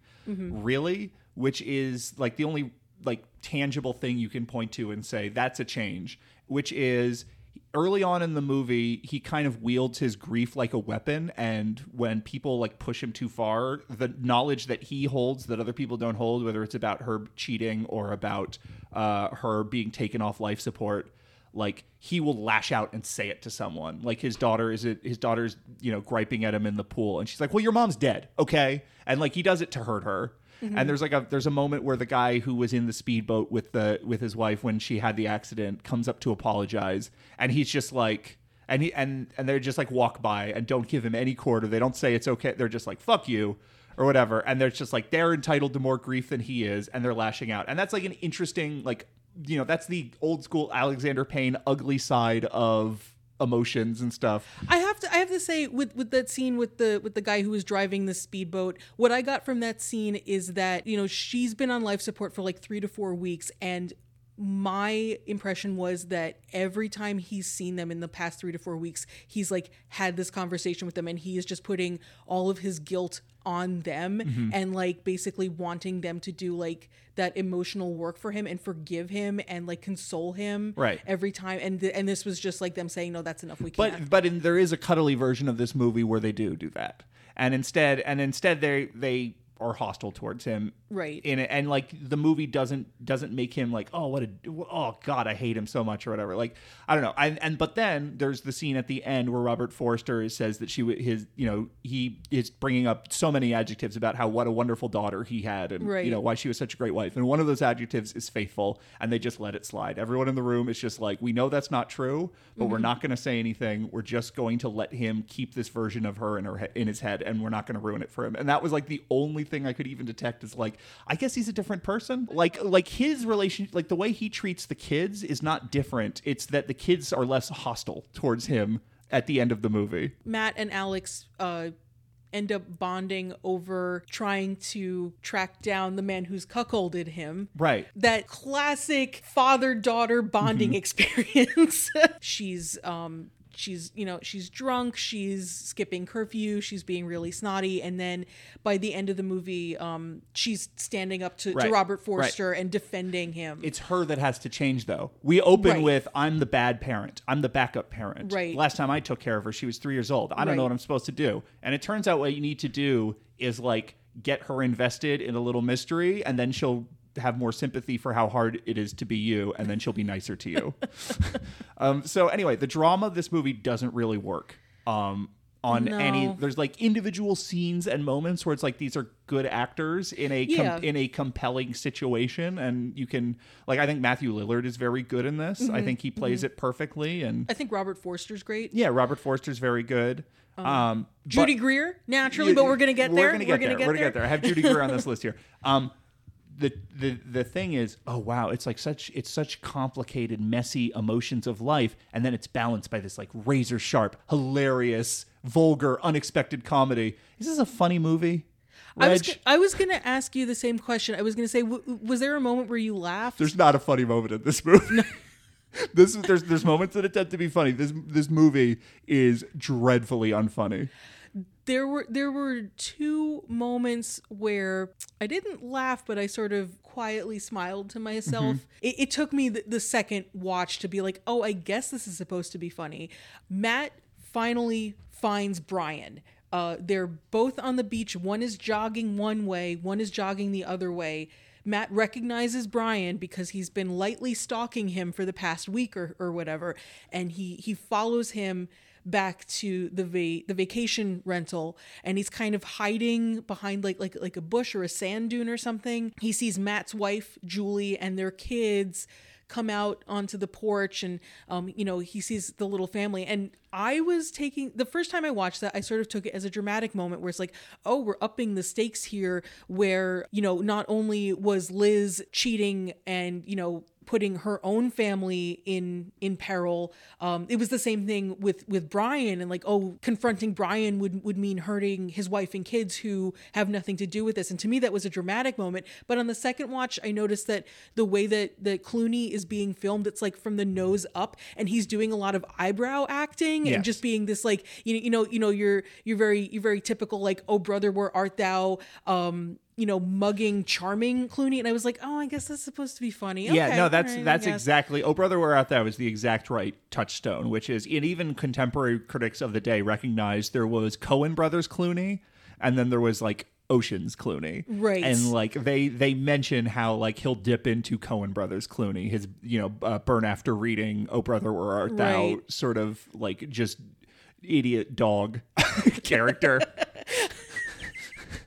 Speaker 2: really, which is like the only like tangible thing you can point to and say that's a change, which is early on in the movie he kind of wields his grief like a weapon and when people like push him too far the knowledge that he holds that other people don't hold whether it's about her cheating or about uh, her being taken off life support like he will lash out and say it to someone. Like his daughter is it his daughter's you know griping at him in the pool and she's like well your mom's dead okay? And like he does it to hurt her and there's like a there's a moment where the guy who was in the speedboat with the with his wife when she had the accident comes up to apologize. And he's just like and he and and they're just like walk by and don't give him any quarter. They don't say it's okay. They're just like fuck you or whatever. And they're just like they're entitled to more grief than he is and they're lashing out. And that's like an interesting like you know that's the old school alexander payne ugly side of emotions and stuff.
Speaker 1: I have to I have to say with with that scene with the with the guy who was driving the speedboat, what I got from that scene is that, you know, she's been on life support for like 3 to 4 weeks and my impression was that every time he's seen them in the past three to four weeks, he's like had this conversation with them and he is just putting all of his guilt on them
Speaker 2: Mm-hmm.
Speaker 1: and like basically wanting them to do like that emotional work for him and forgive him and like console him
Speaker 2: Right.
Speaker 1: every time and th- and this was just like them saying no that's enough we can't
Speaker 2: But but in, there is a cuddly version of this movie where they do do that, and instead and instead they they are hostile towards him,
Speaker 1: Right.
Speaker 2: In it, and like the movie doesn't doesn't make him like oh what a oh god I hate him so much or whatever. Like I don't know. And and but then there's the scene at the end where Robert Forster says that she his you know he is bringing up so many adjectives about how what a wonderful daughter he had and
Speaker 1: Right.
Speaker 2: you know why she was such a great wife. And one of those adjectives is faithful, and they just let it slide. Everyone in the room is just like, we know that's not true, but we're mm-hmm. not going to say anything. We're just going to let him keep this version of her in her he- in his head, and we're not going to ruin it for him. And that was like the only thing I could even detect is like, I guess he's a different person. Like like his relation, like the way he treats the kids is not different. It's that the kids are less hostile towards him at the end of the movie.
Speaker 1: Matt and Alex uh, end up bonding over trying to track down the man who's cuckolded him.
Speaker 2: Right.
Speaker 1: That classic father daughter bonding
Speaker 2: Mm-hmm. (laughs)
Speaker 1: experience. (laughs) she's um she's you know she's drunk she's skipping curfew she's being really snotty and then by the end of the movie um she's standing up to, to
Speaker 2: Right.
Speaker 1: robert
Speaker 2: Right.
Speaker 1: forster and defending him
Speaker 2: It's her that has to change, though. We open
Speaker 1: Right.
Speaker 2: with I'm the bad parent. I'm the backup parent.
Speaker 1: Right.
Speaker 2: Last time I took care of her, she was three years old. I don't know what I'm supposed to do. And it turns out what you need to do is like get her invested in a little mystery, and then she'll have more sympathy for how hard it is to be you, and then she'll be nicer to you. (laughs) um, so anyway, the drama of this movie doesn't really work. Um, on any there's like individual scenes and moments where it's like these are good actors in a com- in a compelling situation and you can like I think Matthew Lillard is very good in this.
Speaker 1: Mm-hmm.
Speaker 2: I think he plays it perfectly and
Speaker 1: i think robert forster's great
Speaker 2: yeah, Robert Forster's very good. Um
Speaker 1: judy
Speaker 2: but-
Speaker 1: greer naturally but we're gonna get there
Speaker 2: We're gonna get there. we're gonna get there. I have Judy Greer on this (laughs) list here. Um the, the the thing is, oh wow, it's like such it's such complicated, messy emotions of life, and then it's balanced by this like razor sharp, hilarious, vulgar, unexpected comedy. Is this a funny movie?
Speaker 1: I was, I was gonna ask you the same question. I was gonna say, w- was there a moment where you laughed?
Speaker 2: There's not a funny moment in this movie. (laughs) this there's there's moments that attempt to be funny. This this movie is dreadfully unfunny.
Speaker 1: There were there were two moments where I didn't laugh, but I sort of quietly smiled to myself. It, it took me the, the second watch to be like, oh, I guess this is supposed to be funny. Matt finally finds Brian. Uh, they're both on the beach. One is jogging one way, one is jogging the other way. Matt recognizes Brian because he's been lightly stalking him for the past week or, or whatever, and he he follows him back to the va- the vacation rental and he's kind of hiding behind like like like a bush or a sand dune or something. He sees Matt's wife, Julie, and their kids come out onto the porch and um you know he sees the little family and I was taking the first time I watched that I sort of took it as a dramatic moment where it's like oh we're upping the stakes here where you know not only was Liz cheating and you know putting her own family in in peril. Um it was the same thing with with Brian and like oh confronting Brian would would mean hurting his wife and kids who have nothing to do with this. And to me that was a dramatic moment. But on the second watch I noticed that the way that that Clooney is being filmed it's like from the nose up and he's doing a lot of eyebrow acting
Speaker 2: Yes.
Speaker 1: and just being this like you know you know you know you're you're very you're very typical like oh brother where art thou? Um you know mugging charming Clooney and I was like oh I guess that's supposed to be funny
Speaker 2: Yeah,
Speaker 1: Okay,
Speaker 2: no, that's
Speaker 1: right,
Speaker 2: that's exactly. Oh, brother, where art thou is the exact right touchstone, which is, and even contemporary critics of the day recognized there was Coen brothers Clooney, and then there was like Ocean's Clooney,
Speaker 1: Right.
Speaker 2: And like they they mention how like he'll dip into Coen brothers Clooney, his you know uh, burn after reading Oh brother, where art thou,
Speaker 1: Right.
Speaker 2: sort of like just idiot dog (laughs) character. (laughs)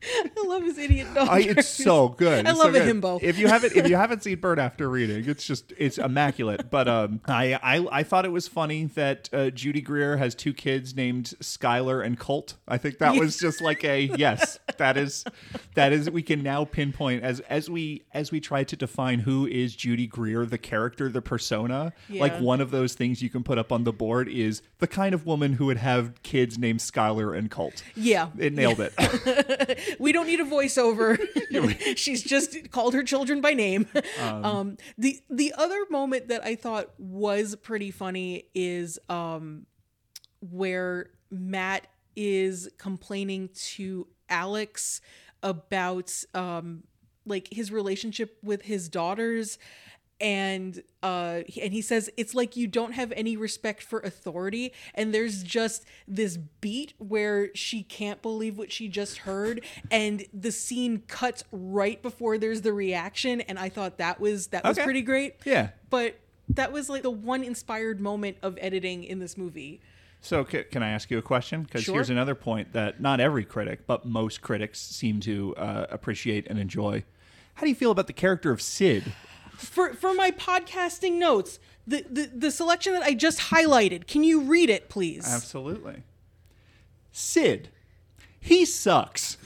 Speaker 2: (laughs)
Speaker 1: I love his idiot dog.
Speaker 2: I, it's so good.
Speaker 1: I
Speaker 2: It's so
Speaker 1: love a
Speaker 2: good.
Speaker 1: himbo.
Speaker 2: If you haven't, if you (laughs) haven't seen Burn After Reading, it's just it's immaculate. But um, I I, I thought it was funny that uh, Judy Greer has two kids named Skylar and Colt. I think that was just like a (laughs) yes. That is that is we can now pinpoint as as we as we try to define who is Judy Greer, the character, the persona. Like one of those things you can put up on the board is the kind of woman who would have kids named Skylar and Colt.
Speaker 1: yeah,
Speaker 2: It nailed it.
Speaker 1: We don't need a voiceover. (laughs) (laughs) She's just called her children by name. (laughs) Um, the the other moment that I thought was pretty funny is um, where Matt is complaining to Alex about um, like his relationship with his daughters and uh and he says it's like you don't have any respect for authority and there's just this beat where she can't believe what she just heard and the scene cuts right before there's the reaction and i thought that was that was
Speaker 2: Okay.
Speaker 1: pretty great
Speaker 2: Yeah.
Speaker 1: but that was like the one inspired moment of editing in this movie
Speaker 2: So, ca- can I ask you a question? Because
Speaker 1: Sure.
Speaker 2: here's another point that not every critic, but most critics seem to uh, appreciate and enjoy. How do you feel about the character of Sid?
Speaker 1: For for my podcasting notes the, the the selection that i just highlighted can you read it please
Speaker 2: Absolutely. Sid, he sucks.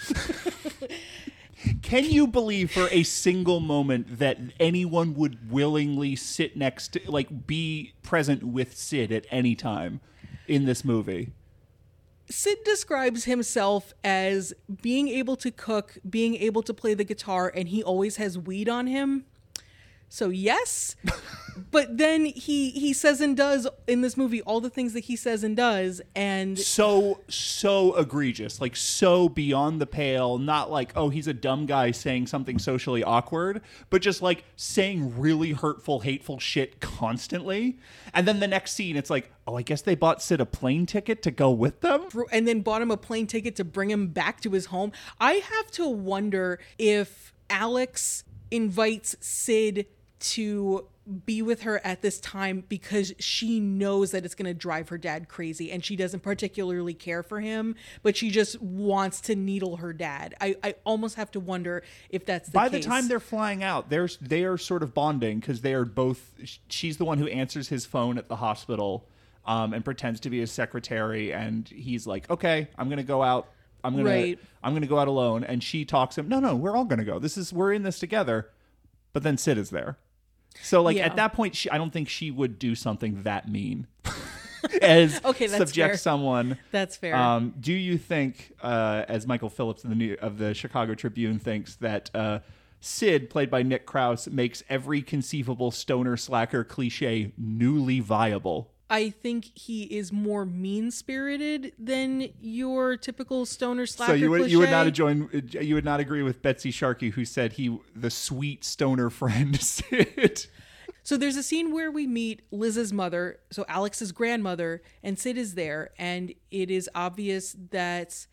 Speaker 2: Can you believe for a single moment that anyone would willingly sit next to, like, be present with Sid at any time in this movie?
Speaker 1: Sid describes himself as being able to cook, being able to play the guitar, and he always has weed on him. So yes, but then he he says and does in this movie all the things that he says and does, and
Speaker 2: so so egregious like so beyond the pale not like oh he's a dumb guy saying something socially awkward but just like saying really hurtful hateful shit constantly. And then the next scene it's like oh i guess they bought sid a plane ticket to go with them?
Speaker 1: And then bought him a plane ticket to bring him back to his home. I have to wonder if Alex invites Sid to be with her at this time because she knows that it's going to drive her dad crazy and she doesn't particularly care for him but she just wants to needle her dad. I, I almost have to wonder if that's the
Speaker 2: by
Speaker 1: case.
Speaker 2: the time they're flying out they're they are sort of bonding because they are both she's the one who answers his phone at the hospital um, and pretends to be his secretary and he's like okay i'm gonna go out i'm gonna i'm gonna go out alone and she talks him no no we're all gonna go. This is we're in this together but then sid is there so like
Speaker 1: Yeah.
Speaker 2: at that point she, i don't think she would do something that mean (laughs) as (laughs)
Speaker 1: Okay, that's
Speaker 2: subject
Speaker 1: fair.
Speaker 2: someone
Speaker 1: that's fair
Speaker 2: um, do you think, uh, as Michael Phillips of the, New- of the Chicago Tribune thinks, that uh, Sid, played by Nick Krause, makes every conceivable stoner slacker cliche newly viable?
Speaker 1: I think he is more mean spirited than your typical stoner slacker
Speaker 2: so you would you would not join you would not agree with Betsy Sharkey, who said he the sweet stoner friend (laughs) Sid.
Speaker 1: So there's a scene where we meet Liz's mother, so Alex's grandmother, and Sid is there, and it is obvious that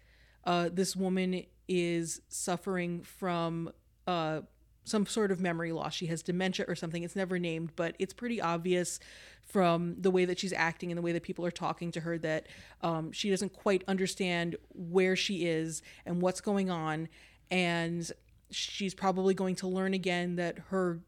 Speaker 1: uh, this woman is suffering from uh, some sort of memory loss. She has dementia or something. It's never named, but it's pretty obvious from the way that she's acting and the way that people are talking to her that um, she doesn't quite understand where she is and what's going on. And she's probably going to learn again that her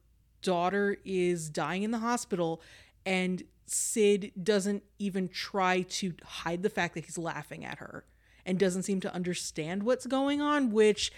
Speaker 1: daughter is dying in the hospital and Sid doesn't even try to hide the fact that he's laughing at her and doesn't seem to understand what's going on which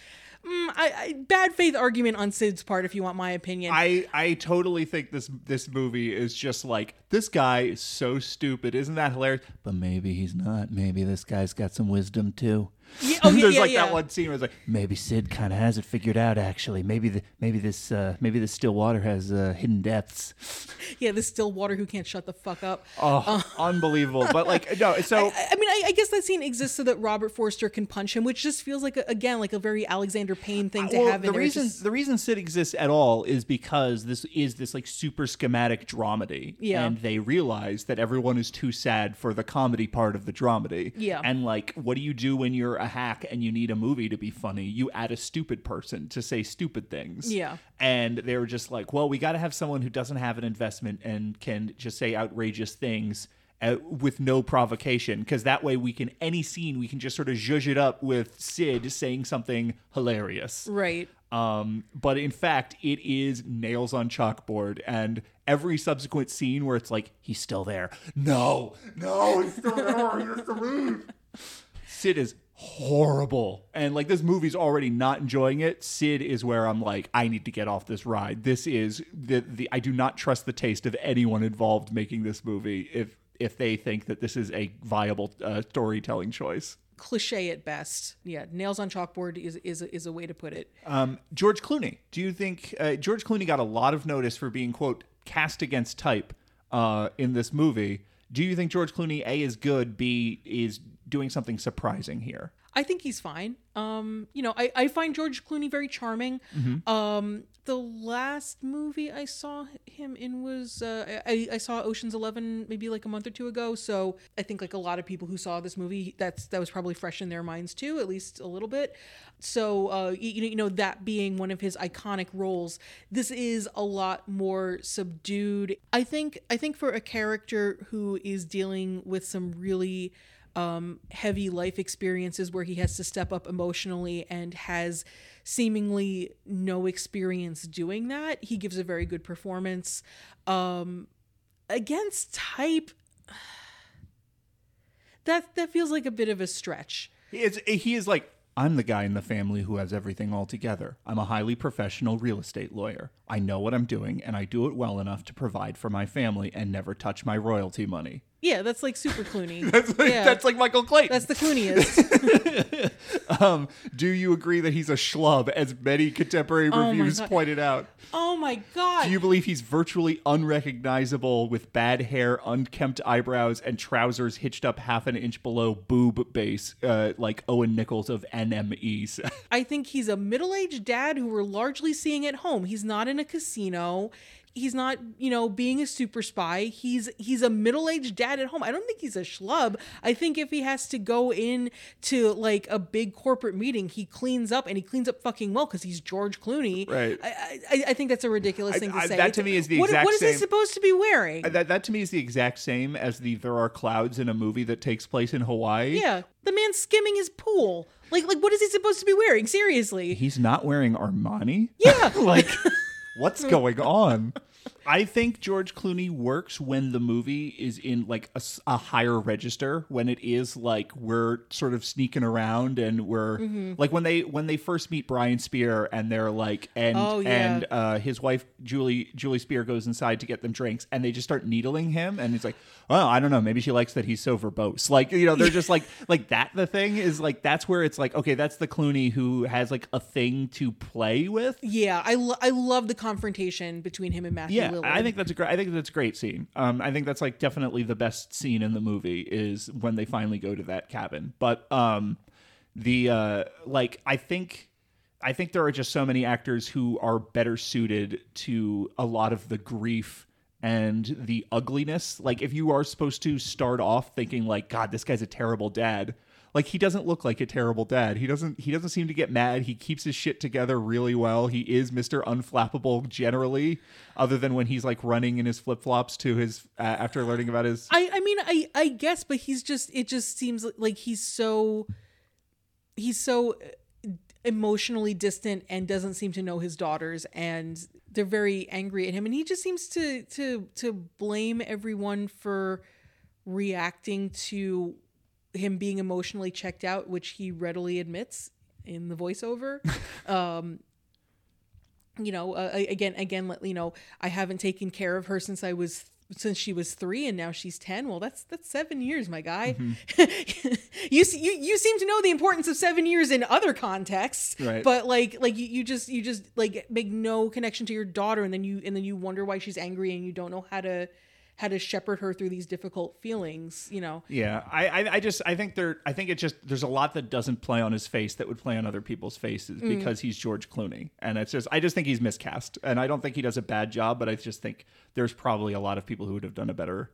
Speaker 1: mm, I, I bad faith argument on Sid's part if you want my opinion
Speaker 2: I I totally think this this movie is just like this guy is so stupid. Isn't that hilarious? But maybe he's not. Maybe this guy's got some wisdom too.
Speaker 1: Yeah, (laughs) oh,
Speaker 2: There's
Speaker 1: yeah,
Speaker 2: like
Speaker 1: yeah.
Speaker 2: that one scene where it's like maybe Sid kind of has it figured out. Actually, maybe the maybe this uh, maybe this still water has uh, hidden depths. (laughs)
Speaker 1: yeah this still water who can't shut the fuck up
Speaker 2: Oh, (laughs) unbelievable! But like no, so
Speaker 1: I, I mean I, I guess that scene exists so that Robert Forster can punch him which just feels like a, again like a very Alexander Payne thing to
Speaker 2: well,
Speaker 1: have in
Speaker 2: the. Reason
Speaker 1: just-
Speaker 2: the reason Sid exists at all is because this is this like super schematic dramedy,
Speaker 1: Yeah.
Speaker 2: and they realize that everyone is too sad for the comedy part of the dramedy,
Speaker 1: Yeah.
Speaker 2: And like, what do you do when you're a hack and you need a movie to be funny? You add a stupid person to say stupid things,
Speaker 1: Yeah.
Speaker 2: And they were just like, well, we got to have someone who doesn't have an investment and can just say outrageous things. uh, with no provocation because that way we can any scene we can just sort of zhuzh it up with Sid saying something hilarious.
Speaker 1: Right.
Speaker 2: Um, but in fact, it is nails on chalkboard, and every subsequent scene where it's like he's still there. No, no, he's still there. He has to leave. (laughs) Sid is horrible, and like this movie's already not enjoying it. Sid is where I'm like, I need to get off this ride. This is the the. I do not trust the taste of anyone involved making this movie if if they think that this is a viable uh, storytelling choice.
Speaker 1: Cliche at best. Yeah, nails on chalkboard is is is a way to put it.
Speaker 2: Um, George Clooney. Do you think uh, George Clooney got a lot of notice for being quote cast against type uh, in this movie? Do you think George Clooney a is good, b is doing something surprising here?
Speaker 1: I think he's fine. Um, you know, I, I find George Clooney very charming. Um, the last movie I saw him in was uh, I, I saw Ocean's Eleven maybe like a month or two ago. So I think like a lot of people who saw this movie, that's that was probably fresh in their minds too, at least a little bit. So uh, you, you know that being one of his iconic roles, this is a lot more subdued. I think I think for a character who is dealing with some really um, heavy life experiences where he has to step up emotionally and has seemingly no experience doing that. He gives a very good performance. Um, against type, (sighs) that that feels like a bit of a stretch.
Speaker 2: Is, he is like, I'm the guy in the family who has everything all together. I'm a highly professional real estate lawyer. I know what I'm doing, and I do it well enough to provide for my family and never touch my royalty money.
Speaker 1: Yeah, that's like super Clooney. (laughs)
Speaker 2: That's like,
Speaker 1: yeah,
Speaker 2: that's like Michael Clayton.
Speaker 1: that's the Clooneyest. (laughs)
Speaker 2: um, do you agree that he's a schlub, as many contemporary
Speaker 1: my
Speaker 2: reviews pointed out?
Speaker 1: oh my god.
Speaker 2: Do you believe he's virtually unrecognizable with bad hair, unkempt eyebrows, and trousers hitched up half an inch below boob base, uh, like Owen Nichols of NMEs? (laughs)
Speaker 1: I think he's a middle-aged dad who we're largely seeing at home. He's not in a casino. He's not, you know, being a super spy. He's he's a middle-aged dad at home. I don't think he's a schlub. I think if he has to go in to like a big corporate meeting, he cleans up and he cleans up fucking well because he's George Clooney.
Speaker 2: Right.
Speaker 1: I, I, I think that's a ridiculous thing to
Speaker 2: I-
Speaker 1: say.
Speaker 2: that to me is the
Speaker 1: what,
Speaker 2: exact
Speaker 1: What is he supposed to be wearing?
Speaker 2: that, that to me is the exact same as the there are clouds in a movie that takes place in Hawaii.
Speaker 1: yeah, the man's skimming his pool. Like like what is he supposed to be wearing? Seriously.
Speaker 2: He's not wearing Armani?
Speaker 1: Yeah. (laughs)
Speaker 2: like (laughs) what's going on (laughs) i think george clooney works when the movie is in like a higher register when it is like we're sort of sneaking around and we're
Speaker 1: Mm-hmm.
Speaker 2: like when they when they first meet brian speer and they're like and
Speaker 1: Oh, yeah.
Speaker 2: and uh his wife julie julie speer goes inside to get them drinks and they just start needling him and he's like oh i don't know maybe she likes that he's so verbose like you know they're just like (laughs) like that the thing is like that's where it's like okay that's the clooney who has like a thing to play with
Speaker 1: Yeah, I, lo- I love the confrontation between him and Matthew
Speaker 2: yeah,
Speaker 1: Lillard.
Speaker 2: I think that's a great. I think that's a great scene. Um, I think that's like definitely the best scene in the movie is when they finally go to that cabin. But um, the uh, like I think I think there are just so many actors who are better suited to a lot of the grief and the ugliness. Like if you are supposed to start off thinking like, God, this guy's a terrible dad. Like he doesn't look like a terrible dad. He doesn't. He doesn't seem to get mad. He keeps his shit together really well. He is Mister Unflappable generally, other than when he's like running in his flip flops to his uh, after learning about his.
Speaker 1: I, I mean, I, I guess, but he's just, it just seems like he's so, he's so uh, emotionally distant and doesn't seem to know his daughters and they're very angry at him. And he just seems to, to, to blame everyone for reacting to him being emotionally checked out, which he readily admits in the voiceover. (laughs) um, you know, uh, again, again, let- you know, I haven't taken care of her since I was since she was three, and now she's ten. Well, that's that's seven years, my guy. (laughs) you, se- you you seem to know the importance of seven years in other contexts,
Speaker 2: Right.
Speaker 1: But like like you, you just you just like make no connection to your daughter, and then you and then you wonder why she's angry, and you don't know how to how to shepherd her through these difficult feelings. You know,
Speaker 2: Yeah, I, I, I just, I think there, I think it just, there's a lot that doesn't play on his face that would play on other people's faces mm. because he's George Clooney, and it's just, I just think he's miscast, and I don't think he does a bad job, but I just think there's probably a lot of people who would have done a better,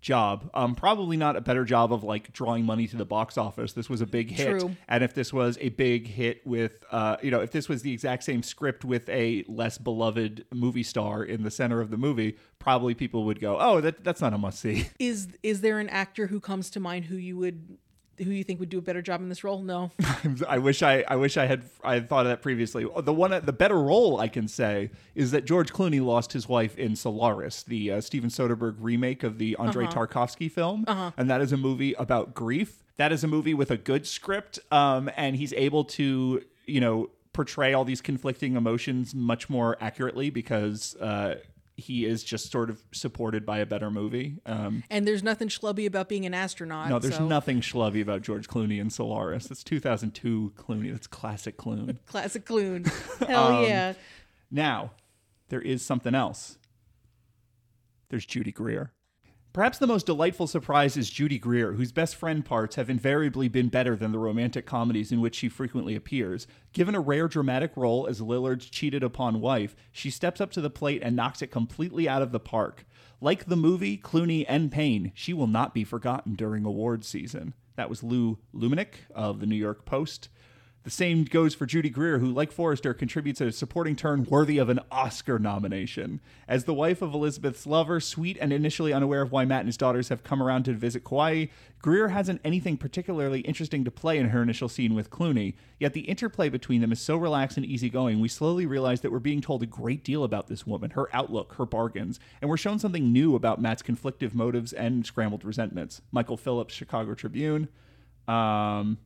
Speaker 2: job. Um, probably not a better job of like drawing money to the box office. This was a big hit,
Speaker 1: True.
Speaker 2: and if this was a big hit with, uh, you know, if this was the exact same script with a less beloved movie star in the center of the movie, probably people would go, "Oh, that that's not a must see."
Speaker 1: Is is there an actor who comes to mind who you would who you think would do a better job in this role? No. (laughs)
Speaker 2: I wish I, I wish I had I had thought of that previously. The one the better role I can say is that George Clooney lost his wife in Solaris, the uh, Steven Soderbergh remake of the Andrei Tarkovsky film, and that is a movie about grief. That is a movie with a good script, um, and he's able to you know portray all these conflicting emotions much more accurately because. Uh, he is just sort of supported by a better movie. Um,
Speaker 1: And there's nothing schlubby about being an astronaut.
Speaker 2: no, there's
Speaker 1: so-
Speaker 2: nothing schlubby about George Clooney in Solaris. That's 2002 Clooney. That's classic Clooney. (laughs)
Speaker 1: Classic Clune. (laughs) Hell
Speaker 2: Um,
Speaker 1: yeah.
Speaker 2: Now, there is something else. There's Judy Greer. Perhaps the most delightful surprise is Judy Greer, whose best friend parts have invariably been better than the romantic comedies in which she frequently appears. Given a rare dramatic role as Lillard's cheated upon wife, she steps up to the plate and knocks it completely out of the park. Like the movie, Clooney, and Payne, she will not be forgotten during awards season. That was Lou Lumenick of the New York Post. The same goes for Judy Greer, who, like Forster, contributes a supporting turn worthy of an Oscar nomination. As the wife of Elizabeth's lover, sweet and initially unaware of why Matt and his daughters have come around to visit Kauai, Greer hasn't anything particularly interesting to play in her initial scene with Clooney. Yet the interplay between them is so relaxed and easygoing, we slowly realize that we're being told a great deal about this woman, her outlook, her bargains, and we're shown something new about Matt's conflictive motives and scrambled resentments. Michael Phillips, Chicago Tribune. Um,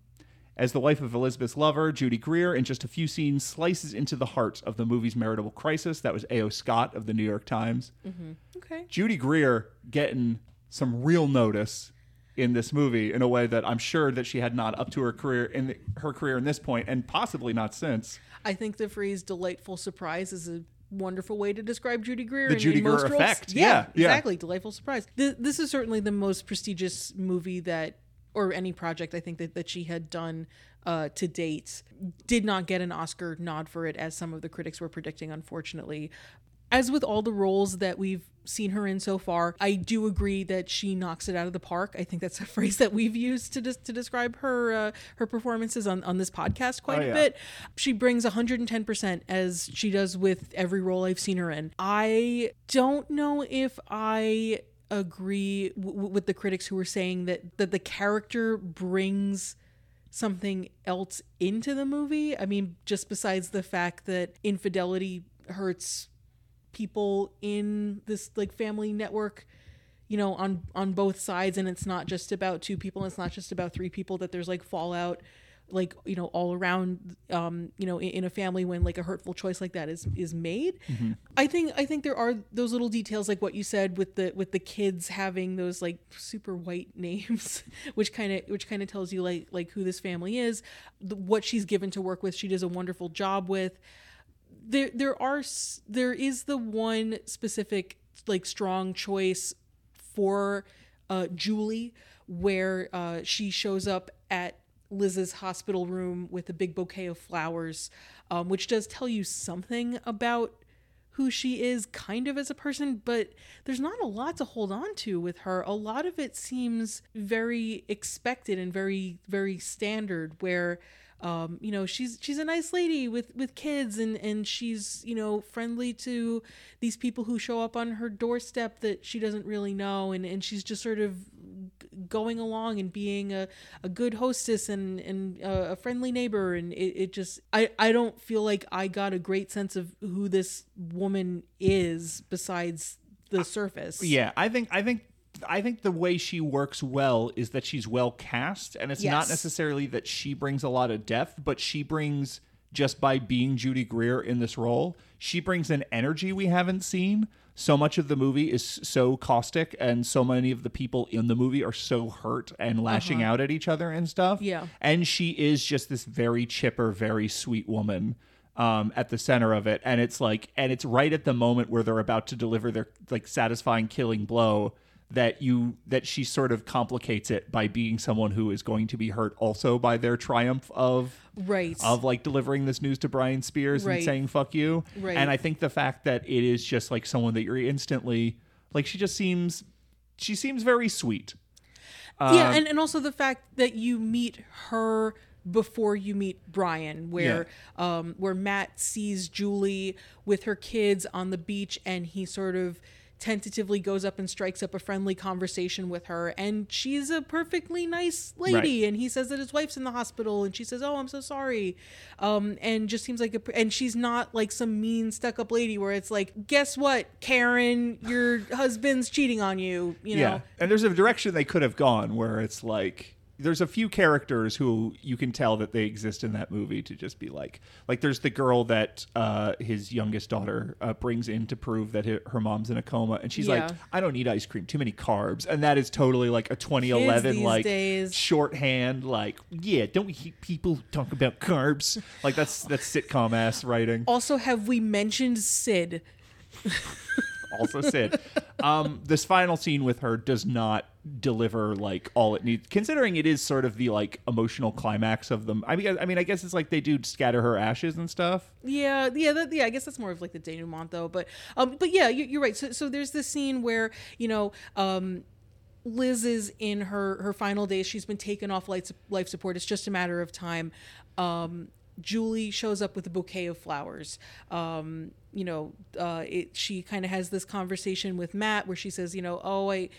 Speaker 2: as the wife of Elizabeth's lover, Judy Greer, in just a few scenes, slices into the heart of the movie's marital crisis. That was A.O. Scott of the New York Times. Mm-hmm.
Speaker 1: Okay.
Speaker 2: Judy Greer getting some real notice in this movie in a way that I'm sure that she had not up to her career in the, her career in this point, and possibly not since.
Speaker 1: I think the phrase "delightful surprise" is a wonderful way to describe Judy Greer.
Speaker 2: The
Speaker 1: in,
Speaker 2: Judy Greer effect. Yeah, yeah.
Speaker 1: exactly. Delightful surprise. Th- this is certainly the most prestigious movie that, or any project I think that, that she had done uh, to date. Did not get an Oscar nod for it, as some of the critics were predicting. Unfortunately, as with all the roles that we've seen her in so far, I do agree that she knocks it out of the park. I think that's a (laughs) phrase that we've used to des- to describe her uh, her performances on, on this podcast quite
Speaker 2: Oh,
Speaker 1: a
Speaker 2: yeah.
Speaker 1: bit. She brings 110% as she does with every role I've seen her in. I don't know if I agree w- with the critics who were saying that that the character brings something else into the movie. I mean, just besides the fact that infidelity hurts people in this like family network you know on on both sides and it's not just about two people it's not just about three people that there's like fallout like you know all around um you know in, in a family when like a hurtful choice like that is is made. I think i think there are those little details like what you said with the with the kids having those like super white (laughs) names which kind of which kind of tells you like like who this family is the, what she's given to work with she does a wonderful job with. There there are there is the one specific like strong choice for uh, Julie where uh, she shows up at Liz's hospital room with a big bouquet of flowers, um, which does tell you something about who she is kind of as a person, but there's not a lot to hold on to with her. A lot of it seems very expected and very, very standard where um, you know, she's she's a nice lady with with kids and and she's, you know, friendly to these people who show up on her doorstep that she doesn't really know and and she's just sort of going along and being a, a good hostess and and a, a friendly neighbor and it, it just I, I don't feel like I got a great sense of who this woman is besides the surface.
Speaker 2: Yeah, I think I think I think the way she works well is that she's well cast, and it's not necessarily that she brings a lot of depth, but she brings just by being Judy Greer in this role, she brings an energy we haven't seen. So much of the movie is so caustic, and so many of the people in the movie are so hurt and lashing out at each other and stuff.
Speaker 1: Yeah.
Speaker 2: and she is just this very chipper, very sweet woman um, at the center of it, and it's like, and it's right at the moment where they're about to deliver their like satisfying killing blow that you that she sort of complicates it by being someone who is going to be hurt also by their triumph of
Speaker 1: Right.
Speaker 2: of like delivering this news to Brian Spears and saying fuck you.
Speaker 1: Right.
Speaker 2: And I think the fact that it is just like someone that you're instantly like she just seems she seems very sweet.
Speaker 1: yeah,
Speaker 2: Um,
Speaker 1: and, and also the fact that you meet her before you meet Brian, where um, where Matt sees Julie with her kids on the beach, and he sort of tentatively goes up and strikes up a friendly conversation with her, and she's a perfectly nice lady,
Speaker 2: Right.
Speaker 1: and he says that his wife's in the hospital, and she says, "Oh, I'm so sorry," um, and just seems like a, and she's not like some mean stuck up lady where it's like, "Guess what, Karen, your husband's cheating on you," you know.
Speaker 2: Yeah, and there's a direction they could have gone where it's like there's a few characters who you can tell that they exist in that movie to just be like like there's the girl that uh, his youngest daughter uh, brings in to prove that her mom's in a coma and she's
Speaker 1: Yeah.
Speaker 2: like I don't need ice cream too many carbs and that is totally like a 2011 like
Speaker 1: days.
Speaker 2: shorthand like yeah don't we people talk about carbs like that's that's sitcom ass writing
Speaker 1: Also, have we mentioned Sid? (laughs)
Speaker 2: also said. Um, this final scene with her does not deliver like all it needs, considering it is sort of the like emotional climax of them. I mean, I mean, I guess it's like they do scatter her ashes and stuff.
Speaker 1: Yeah, yeah, that, yeah. I guess that's more of like the denouement, though. But, um, but yeah, you, you're right. So, so there's this scene where you know, um, Liz is in her her final days. She's been taken off life life support. It's just a matter of time. Um, Julie shows up with a bouquet of flowers. Um, you know, uh, it, she kind of has this conversation with Matt where she says, you know, oh, I.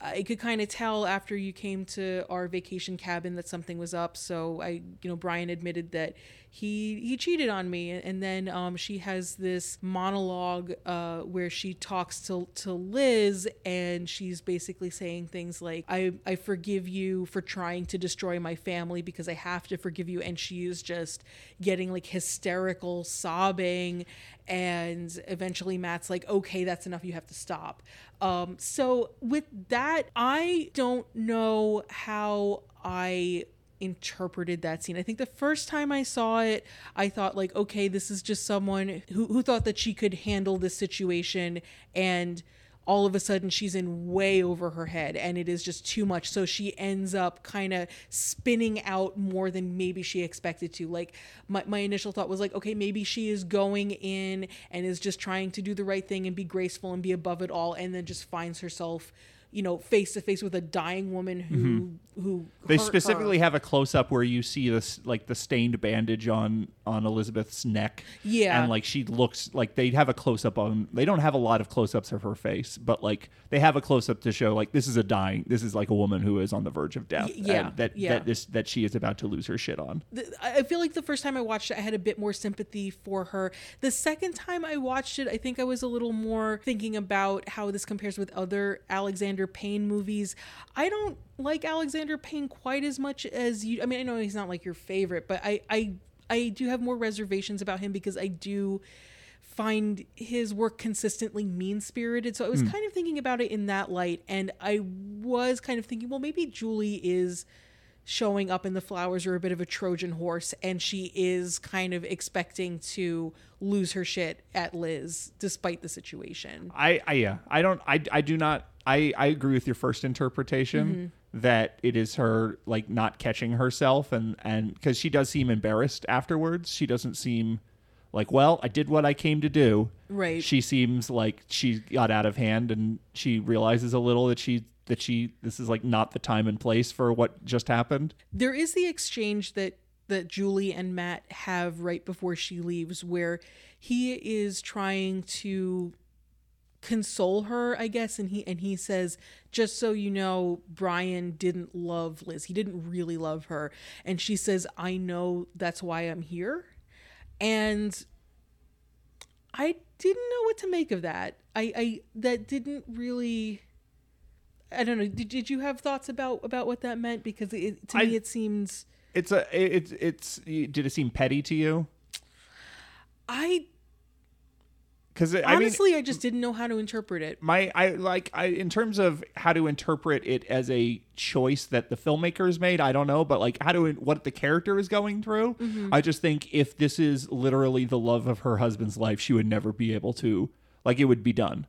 Speaker 1: I could kind of tell after you came to our vacation cabin that something was up. So I, you know, Brian admitted that he he cheated on me, and then um, she has this monologue uh, where she talks to to Liz, and she's basically saying things like, "I I forgive you for trying to destroy my family because I have to forgive you," and she is just getting like hysterical, sobbing, and eventually Matt's like, "Okay, that's enough. You have to stop." Um, so with that, I don't know how I interpreted that scene. I think the first time I saw it, I thought like, okay, this is just someone who who thought that she could handle this situation and all of a sudden she's in way over her head and it is just too much so she ends up kind of spinning out more than maybe she expected to like my, my initial thought was like okay maybe she is going in and is just trying to do the right thing and be graceful and be above it all and then just finds herself you know face to face with a dying woman who mm-hmm. who
Speaker 2: They
Speaker 1: hurt her.
Speaker 2: specifically have a close up where you see this like the stained bandage on on Elizabeth's neck.
Speaker 1: Yeah.
Speaker 2: and like she looks like they have a close up on. They don't have a lot of close ups of her face, but like they have a close up to show like this is a dying. This is like a woman who is on the verge of death.
Speaker 1: Yeah,
Speaker 2: that
Speaker 1: yeah.
Speaker 2: that this that she is about to lose her shit on.
Speaker 1: I feel like the first time I watched it, I had a bit more sympathy for her. The second time I watched it, I think I was a little more thinking about how this compares with other Alexander Payne movies. I don't like Alexander Payne quite as much as you. I mean, I know he's not like your favorite, but I I I do have more reservations about him because I do find his work consistently mean spirited. So I was hmm. kind of thinking about it in that light, and I was kind of thinking, well, maybe Julie is showing up in the flowers are a bit of a Trojan horse, and she is kind of expecting to lose her shit at Liz despite the situation.
Speaker 2: I, I yeah I don't I I do not I I agree with your first interpretation mm-hmm. that it is her like not catching herself and and because she does seem embarrassed afterwards. She doesn't seem like well I did what I came to do.
Speaker 1: Right.
Speaker 2: she seems like she got out of hand and she realizes a little that she that she this is like not the time and place for what just happened.
Speaker 1: There is the exchange that that Julie and Matt have right before she leaves where he is trying to console her i guess and he and he says just so you know brian didn't love liz. He didn't really love her. And she says i know that's why i'm here. And i didn't know what to make of that. I i that didn't really i don't know. Did, did you have thoughts about about what that meant? Because it, to
Speaker 2: I-
Speaker 1: me it seems
Speaker 2: it's a it's it's did it seem petty to you?
Speaker 1: I
Speaker 2: because I mean
Speaker 1: honestly i just didn't know how to interpret it
Speaker 2: my I like I in terms of how to interpret it as a choice that the filmmakers made, I don't know, but like how to what the character is going through. I just think if this is literally the love of her husband's life, she would never be able to like it would be done.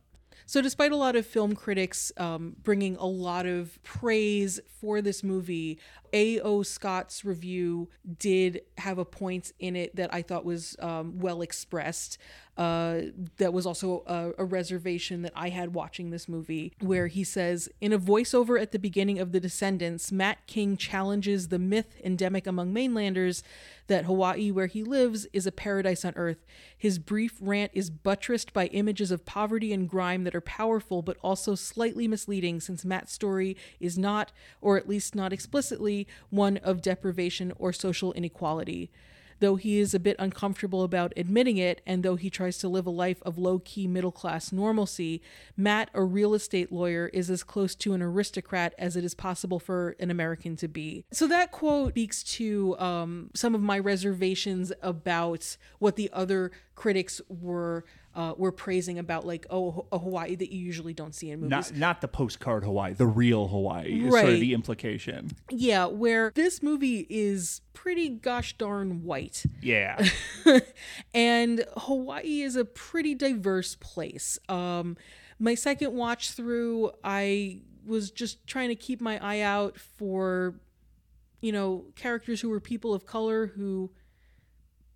Speaker 1: So, despite a lot of film critics um, bringing a lot of praise for this movie, A.O. Scott's review did have a point in it that I thought was um, well expressed. Uh, that was also a, a, reservation that I had watching this movie, where he says, in a voiceover at the beginning of The Descendants, Matt King challenges the myth endemic among mainlanders that Hawaii, where he lives, is a paradise on earth. His brief rant is buttressed by images of poverty and grime that are powerful but also slightly misleading, since Matt's story is not, or at least not explicitly, one of deprivation or social inequality. Though he is a bit uncomfortable about admitting it, and though he tries to live a life of low key middle class normalcy, Matt, a real estate lawyer, is as close to an aristocrat as it is possible for an American to be. So that quote speaks to um, some of my reservations about what the other critics were uh, were praising about like oh a Hawaii that you usually don't see in movies.
Speaker 2: Not not the postcard Hawaii, the real Hawaii. Is right. Sort of the implication.
Speaker 1: Yeah, where this movie is pretty gosh darn white.
Speaker 2: Yeah. (laughs)
Speaker 1: and Hawaii is a pretty diverse place. Um, my second watch through, I was just trying to keep my eye out for, you know, characters who were people of color who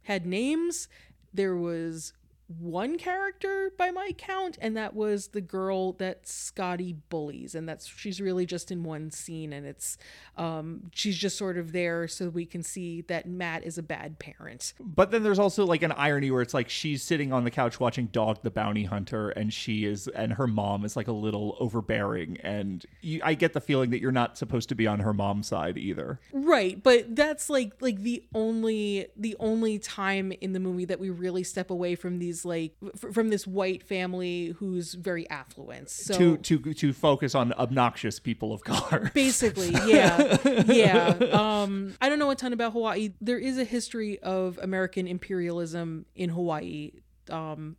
Speaker 1: had names. There was one character by my count, and that was the girl that Scotty bullies, and that's she's really just in one scene, and it's um, she's just sort of there so we can see that Matt is a bad parent.
Speaker 2: But then there's also like an irony where it's like she's sitting on the couch watching Dog the Bounty Hunter, and she is, and her mom is like a little overbearing, and you, I get the feeling that you're not supposed to be on her mom's side either.
Speaker 1: Right, but that's like like the only the only time in the movie that we really step away from these like f- from this white family who's very affluent. So
Speaker 2: to to to focus on obnoxious people of color. (laughs)
Speaker 1: Basically, (laughs) yeah, yeah. Um, I don't know a ton about Hawaii. There is a history of American imperialism in Hawaii. Um,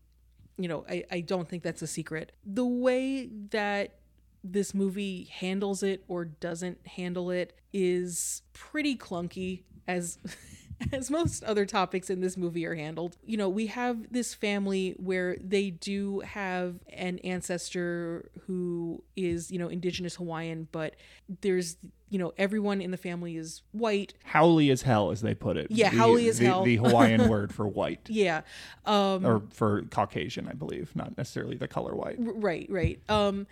Speaker 1: you know, I, I don't think that's a secret. The way that this movie handles it or doesn't handle it is pretty clunky as (laughs) (laughs) as most other topics in this movie are handled. You know, we have this family where they do have an ancestor who is, you know, indigenous Hawaiian, but there's you know, everyone in the family is white.
Speaker 2: haole as hell, as they put it.
Speaker 1: Yeah, the, haole as
Speaker 2: the,
Speaker 1: hell.
Speaker 2: The Hawaiian (laughs) word for white.
Speaker 1: Yeah. Um,
Speaker 2: or for Caucasian, I believe, not necessarily the color white.
Speaker 1: Right, right. Um,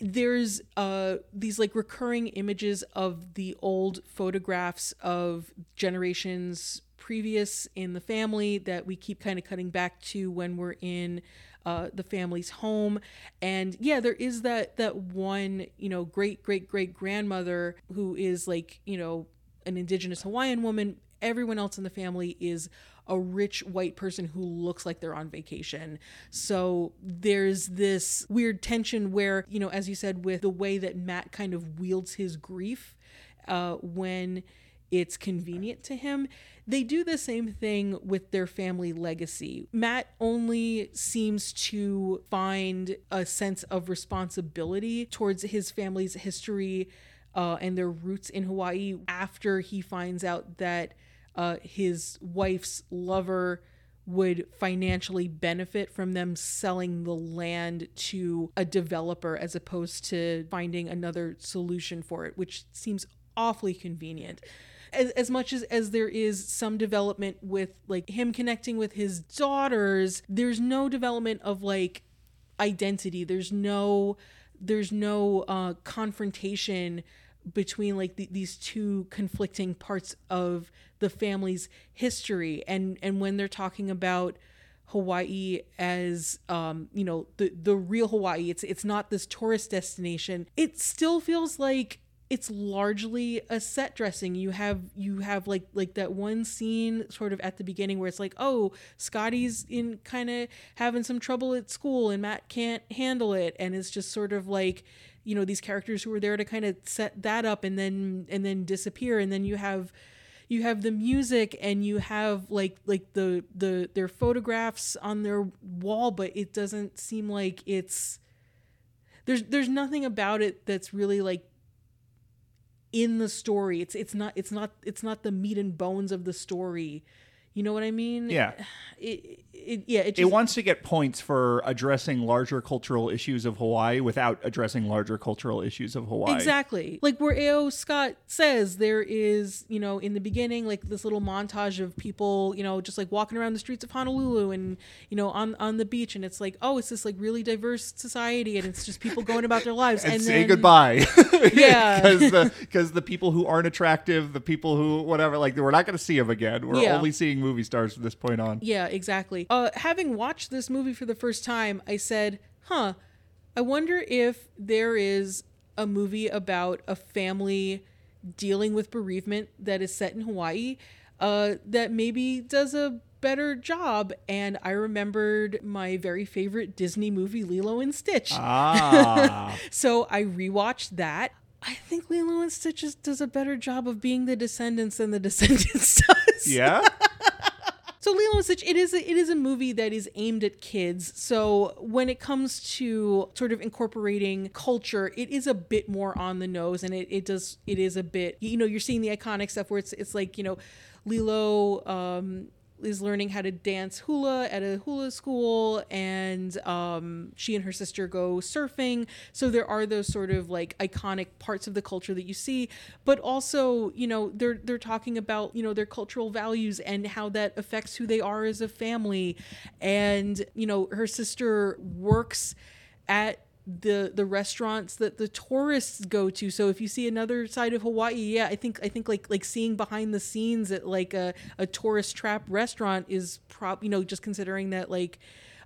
Speaker 1: there's uh these like recurring images of the old photographs of generations previous in the family that we keep kind of cutting back to when we're in uh, the family's home. And yeah there is that that one you know great great great grandmother who is like you know an indigenous hawaiian woman. Everyone else in the family is a rich white person who looks like they're on vacation. So there's this weird tension where, you know, as you said, with the way that Matt kind of wields his grief uh, when it's convenient to him. They do the same thing with their family legacy. Matt only seems to find a sense of responsibility towards his family's history uh, and their roots in Hawaii after he finds out that uh, his wife's lover would financially benefit from them selling the land to a developer as opposed to finding another solution for it, which seems awfully convenient. As, as much as, as there is some development with like him connecting with his daughters, there's no development of like identity. There's no there's no uh, confrontation between like the, these two conflicting parts of the family's history. And and when they're talking about Hawaii as um, you know the the real Hawaii it's it's not this tourist destination it still feels like it's largely a set dressing. You have you have like like that one scene sort of at the beginning where it's like oh Scotty's in kind of having some trouble at school and Matt can't handle it. And it's just sort of like you know these characters who are there to kind of set that up and then and then disappear and then you have you have the music and you have like like the the their photographs on their wall but it doesn't seem like it's there's there's nothing about it that's really like in the story it's it's not it's not it's not the meat and bones of the story You know what I mean?
Speaker 2: Yeah.
Speaker 1: It, it yeah. It
Speaker 2: It wants to get points for addressing larger cultural issues of Hawaii without addressing larger cultural issues of Hawaii.
Speaker 1: Exactly. Like where A.O. Scott says there is, you know, in the beginning, like this little montage of people, you know, just like walking around the streets of Honolulu and, you know, on on the beach. And it's like, oh, it's this like really diverse society and it's just people going about their lives. (laughs)
Speaker 2: And,
Speaker 1: and
Speaker 2: say
Speaker 1: then,
Speaker 2: goodbye. (laughs)
Speaker 1: Yeah. (laughs)
Speaker 2: Because the, 'cause the people who aren't attractive, the people who, whatever, like, we're not going to see them again. We're
Speaker 1: Yeah.
Speaker 2: only seeing movie stars from this point on.
Speaker 1: Yeah, exactly. Uh, having watched this movie for the first time, I said, huh, I wonder if there is a movie about a family dealing with bereavement that is set in Hawaii uh, that maybe does a better job. And I remembered my very favorite Disney movie, Lilo and Stitch.
Speaker 2: Ah. (laughs)
Speaker 1: So I rewatched that. I think Lilo and Stitch is, does a better job of being the Descendants than the (laughs) Descendants does.
Speaker 2: yeah? (laughs)
Speaker 1: So Lilo and Stitch, it is a, it is a movie that is aimed at kids. So when it comes to sort of incorporating culture, it is a bit more on the nose, and it, it does it is a bit you know you're seeing the iconic stuff where it's it's like you know Lilo um, is learning how to dance hula at a hula school, and um, she and her sister go surfing. So there are those sort of like iconic parts of the culture that you see, but also you know they're they're talking about you know their cultural values and how that affects who they are as a family, and you know her sister works at the the restaurants that the tourists go to. So if you see another side of hawaii yeah i think i think like like seeing behind the scenes at like a, a tourist trap restaurant is prop you know just considering that like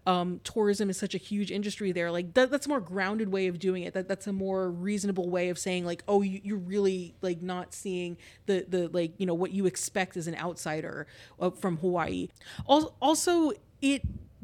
Speaker 1: um, tourism is such a huge industry there like that, that's a more grounded way of doing it. That that's a more reasonable way of saying like oh you, you're really like not seeing the the like you know what you expect as an outsider uh, from hawaii. Also, also it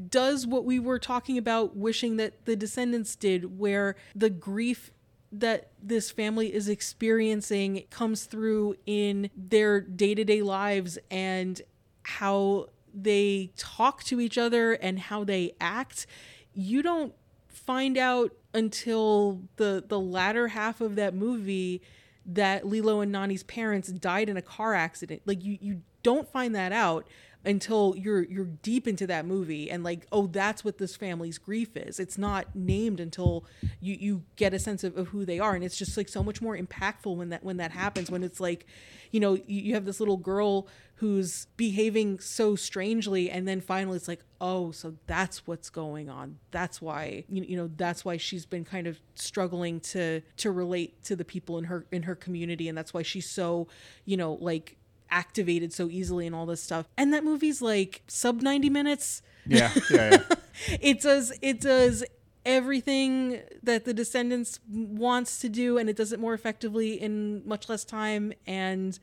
Speaker 1: does what we were talking about wishing that the descendants did where the grief that this family is experiencing comes through in their day-to-day lives and how they talk to each other and how they act. You don't find out until the the latter half of that movie that Lilo and Nani's parents died in a car accident. Like you you don't find that out until you're you're deep into that movie and like oh that's what this family's grief is. It's not named until you you get a sense of, of who they are. And it's just like so much more impactful when that when that happens when it's like you know you, you have this little girl who's behaving so strangely and then finally it's like oh so that's what's going on. That's why you, you know that's why she's been kind of struggling to to relate to the people in her in her community. And that's why she's so you know like activated so easily and all this stuff. And that movie's like sub 90 minutes.
Speaker 2: Yeah, yeah, yeah. (laughs)
Speaker 1: It does it does everything that the descendants wants to do and it does it more effectively in much less time and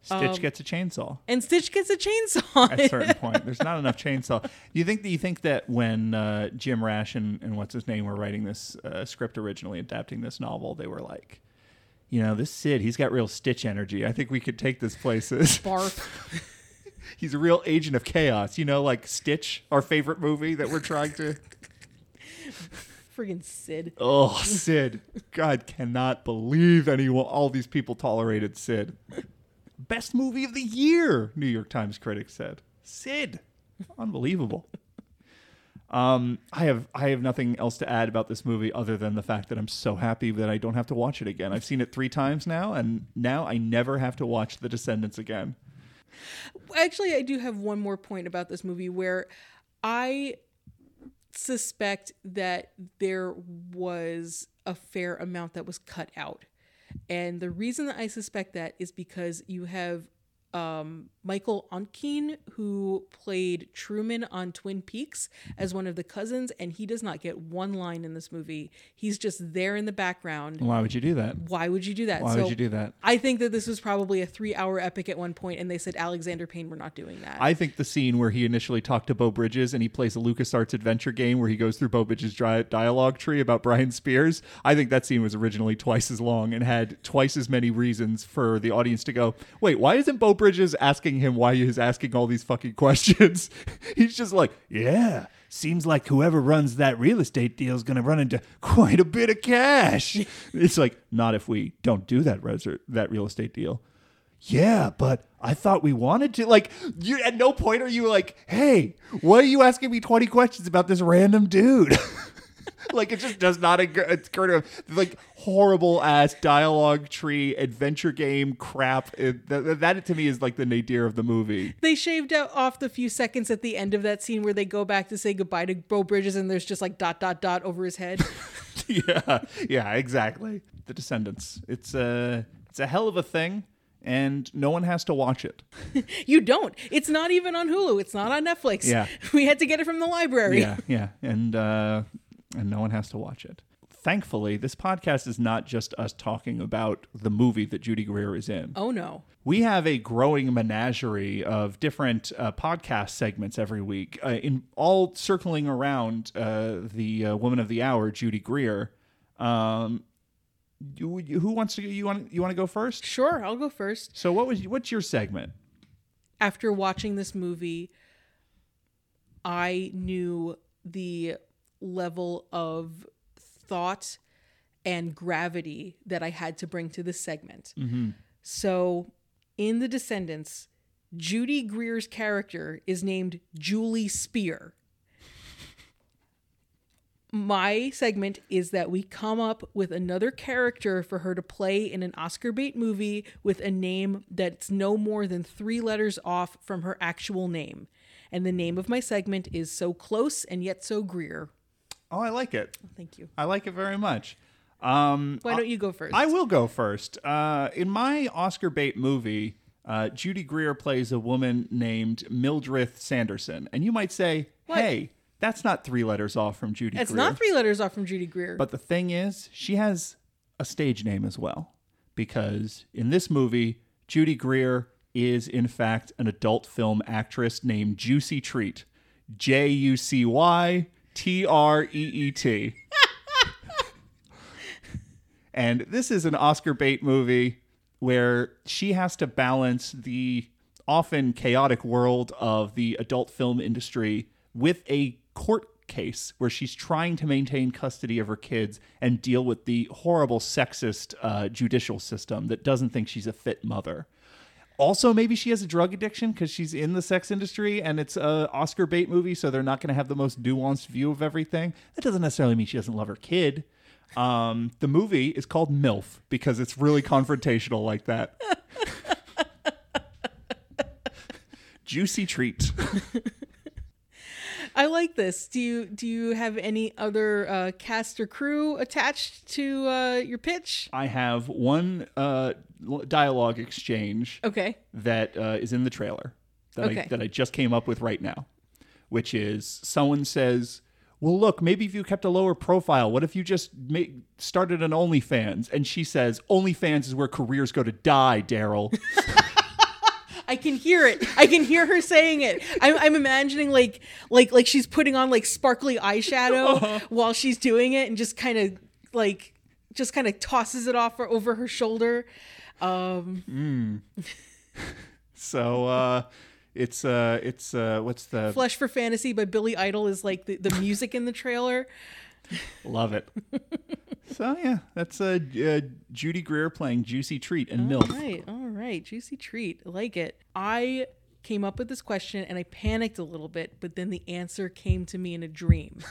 Speaker 2: Stitch
Speaker 1: Um,
Speaker 2: gets a chainsaw
Speaker 1: and Stitch gets a chainsaw.
Speaker 2: at a certain point. (laughs) There's not enough chainsaw. Do you think that you think that when uh, Jim Rash and, and what's his name were writing this uh, script originally, adapting this novel, they were like, you know, this Sid, he's got real Stitch energy. I think we could take this places. (laughs)
Speaker 1: Barf.
Speaker 2: he's a real agent of chaos. You know, like Stitch, our favorite movie that we're trying to.
Speaker 1: Friggin' Sid.
Speaker 2: Oh, (laughs) Sid! God cannot believe anyone. All these people tolerated Sid. Best movie of the year, New York Times critics said. Sid, unbelievable. Um, I have I have nothing else to add about this movie other than the fact that I'm so happy that I don't have to watch it again. I've seen it three times now, and now I never have to watch The Descendants again.
Speaker 1: Actually, I do have one more point about this movie where I suspect that there was a fair amount that was cut out. And the reason that I suspect that is because you have um, Michael Ontkean, who played Truman on Twin Peaks as one of the cousins, and he does not get one line in this movie. He's just there in the background.
Speaker 2: Why would you do that?
Speaker 1: Why would you do that?
Speaker 2: Why would you do that?
Speaker 1: I think that this was probably a three-hour epic at one point, and they said Alexander Payne, we're not doing that.
Speaker 2: I think the scene where he initially talked to Beau Bridges and he plays a LucasArts adventure game where he goes through Beau Bridges' dialogue tree about Brian Speer. I think that scene was originally twice as long and had twice as many reasons for the audience to go, wait, why isn't Beau Bridges asking him why he's asking all these fucking questions? (laughs) He's just like, yeah. Seems like whoever runs that real estate deal is going to run into quite a bit of cash. (laughs) it's like, not if we don't do that res- that real estate deal. yeah, but I thought we wanted to. Like, you at no point are you like, hey, why are you asking me 20 questions about this random dude? (laughs) (laughs) like, it just does not occur to like horrible ass dialogue tree adventure game crap. It, that, that to me is like the nadir of the movie.
Speaker 1: They shaved out off the few seconds at the end of that scene where they go back to say goodbye to Beau Bridges and there's just like dot dot dot over his head. (laughs)
Speaker 2: yeah, yeah, exactly. The Descendants. It's a it's a hell of a thing and no one has to watch it. (laughs)
Speaker 1: you don't. It's not even on Hulu. It's not on Netflix.
Speaker 2: Yeah.
Speaker 1: We had to get it from the library.
Speaker 2: Yeah, yeah. And uh and no one has to watch it. Thankfully, this podcast is not just us talking about the movie that Judy Greer is in.
Speaker 1: Oh no.
Speaker 2: We have a growing menagerie of different uh, podcast segments every week, uh, in all circling around uh, the uh, woman of the hour, Judy Greer. Um, you, you- who wants to? You want? You want to go first?
Speaker 1: Sure, I'll go first.
Speaker 2: So, what was? What's your segment?
Speaker 1: After watching this movie, I knew the level of thought and gravity that I had to bring to this segment. Mm-hmm. So, in The Descendants, Judy Greer's character is named Julie Speer. My segment is that we come up with another character for her to play in an Oscar bait movie with a name that's no more than three letters off from her actual name. And the name of my segment is So Close and Yet So Greer.
Speaker 2: Oh, I like it.
Speaker 1: Thank you.
Speaker 2: I like it very much. Um,
Speaker 1: Why don't you go first?
Speaker 2: I will go first. Uh, in my Oscar bait movie, uh, Judy Greer plays a woman named Mildred Sanderson, and you might say, "Hey, that's not three letters off from Judy
Speaker 1: It's
Speaker 2: Greer."
Speaker 1: not three letters off from Judy Greer.
Speaker 2: But the thing is, she has a stage name as well, because in this movie, Judy Greer is in fact an adult film actress named Juicy Treat, J U C Y T R E E T. And this is an Oscar bait movie where she has to balance the often chaotic world of the adult film industry with a court case where she's trying to maintain custody of her kids and deal with the horrible sexist uh, judicial system that doesn't think she's a fit mother. Also, maybe she has a drug addiction because she's in the sex industry and it's a Oscar bait movie, so they're not going to have the most nuanced view of everything. That doesn't necessarily mean she doesn't love her kid. Um, the movie is called MILF because it's really confrontational like that. (laughs) Juicy treat. (laughs)
Speaker 1: I like this. Do you do you have any other uh, cast or crew attached to uh, your pitch?
Speaker 2: I have one uh, dialogue exchange
Speaker 1: Okay.
Speaker 2: that uh, is in the trailer that, I,
Speaker 1: Okay.
Speaker 2: that I just came up with right now, which is someone says, "Well, look, maybe if you kept a lower profile, what if you just ma- started an OnlyFans?" And she says, "OnlyFans is where careers go to die, Daryl." (laughs)
Speaker 1: I can hear it. I can hear her saying it. I'm, I'm imagining like like like she's putting on like sparkly eyeshadow (laughs) while she's doing it, and just kind of like just kind of tosses it off her, over her shoulder. Um, (laughs)
Speaker 2: so uh, it's uh, it's uh, what's the
Speaker 1: Flesh for Fantasy by Billy Idol is like the, the music in the trailer.
Speaker 2: love it. (laughs) so yeah, that's uh, uh, Judy Greer playing Juicy Treat and MILF.
Speaker 1: All right, all right, juicy treat. I like it. I came up with this question and I panicked a little bit, but then the answer came to me in a dream. (laughs)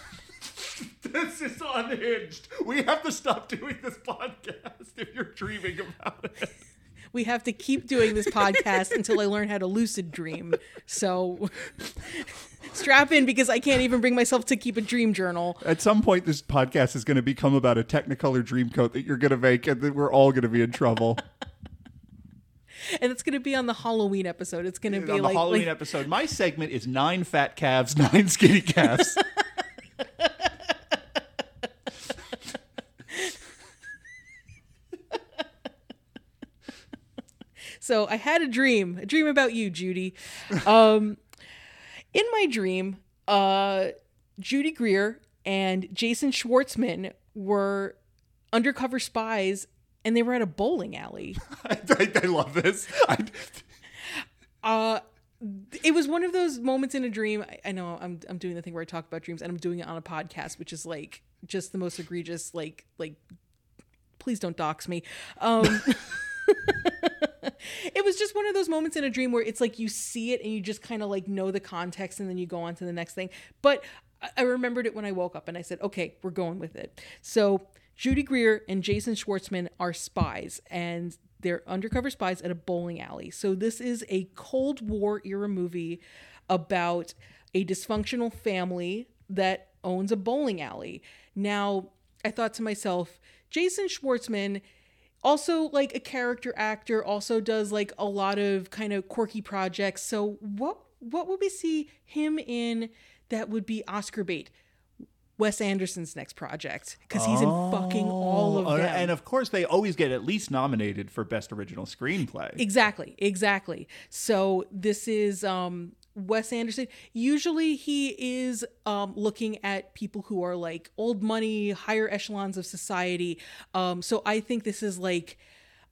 Speaker 2: This is unhinged. We have to stop doing this podcast if you're dreaming about it.
Speaker 1: We have to keep doing this podcast until I learn how to lucid dream. So strap in because I can't even bring myself to keep a dream journal.
Speaker 2: At some point, this podcast is going to become about a Technicolor dream coat that you're going to make, and then we're all going to be in trouble.
Speaker 1: And it's going to be on the Halloween episode. It's going to be
Speaker 2: On the
Speaker 1: like,
Speaker 2: Halloween
Speaker 1: like
Speaker 2: episode, my segment is nine fat calves, (laughs) nine skinny calves. (laughs)
Speaker 1: So I had a dream, a dream about you, Judy. Um, in my dream, uh, Judy Greer and Jason Schwartzman were undercover spies, and they were at a bowling alley. (laughs)
Speaker 2: I, I, love this. I,
Speaker 1: Uh, it was one of those moments in a dream. I, I know I'm I'm doing the thing where I talk about dreams, and I'm doing it on a podcast, which is like just the most egregious. Like like, please don't dox me. Um, (laughs) (laughs) (laughs) it was just one of those moments in a dream where it's like you see it and you just kind of like know the context and then you go on to the next thing. But I- remembered it when I woke up and I said, okay, we're going with it. So Judy Greer and Jason Schwartzman are spies and they're undercover spies at a bowling alley. So this is a Cold War era movie about a dysfunctional family that owns a bowling alley. Now, I thought to myself, Jason Schwartzman also like a character actor also does like a lot of kind of quirky projects so what what would we see him in that would be oscar bait wes anderson's next project because he's in fucking all of
Speaker 2: Oh,
Speaker 1: them
Speaker 2: and of course, they always get at least nominated for best original screenplay.
Speaker 1: Exactly, exactly. So this is um Wes Anderson. Usually he is um looking at people who are like old money, higher echelons of society. Um so I think this is like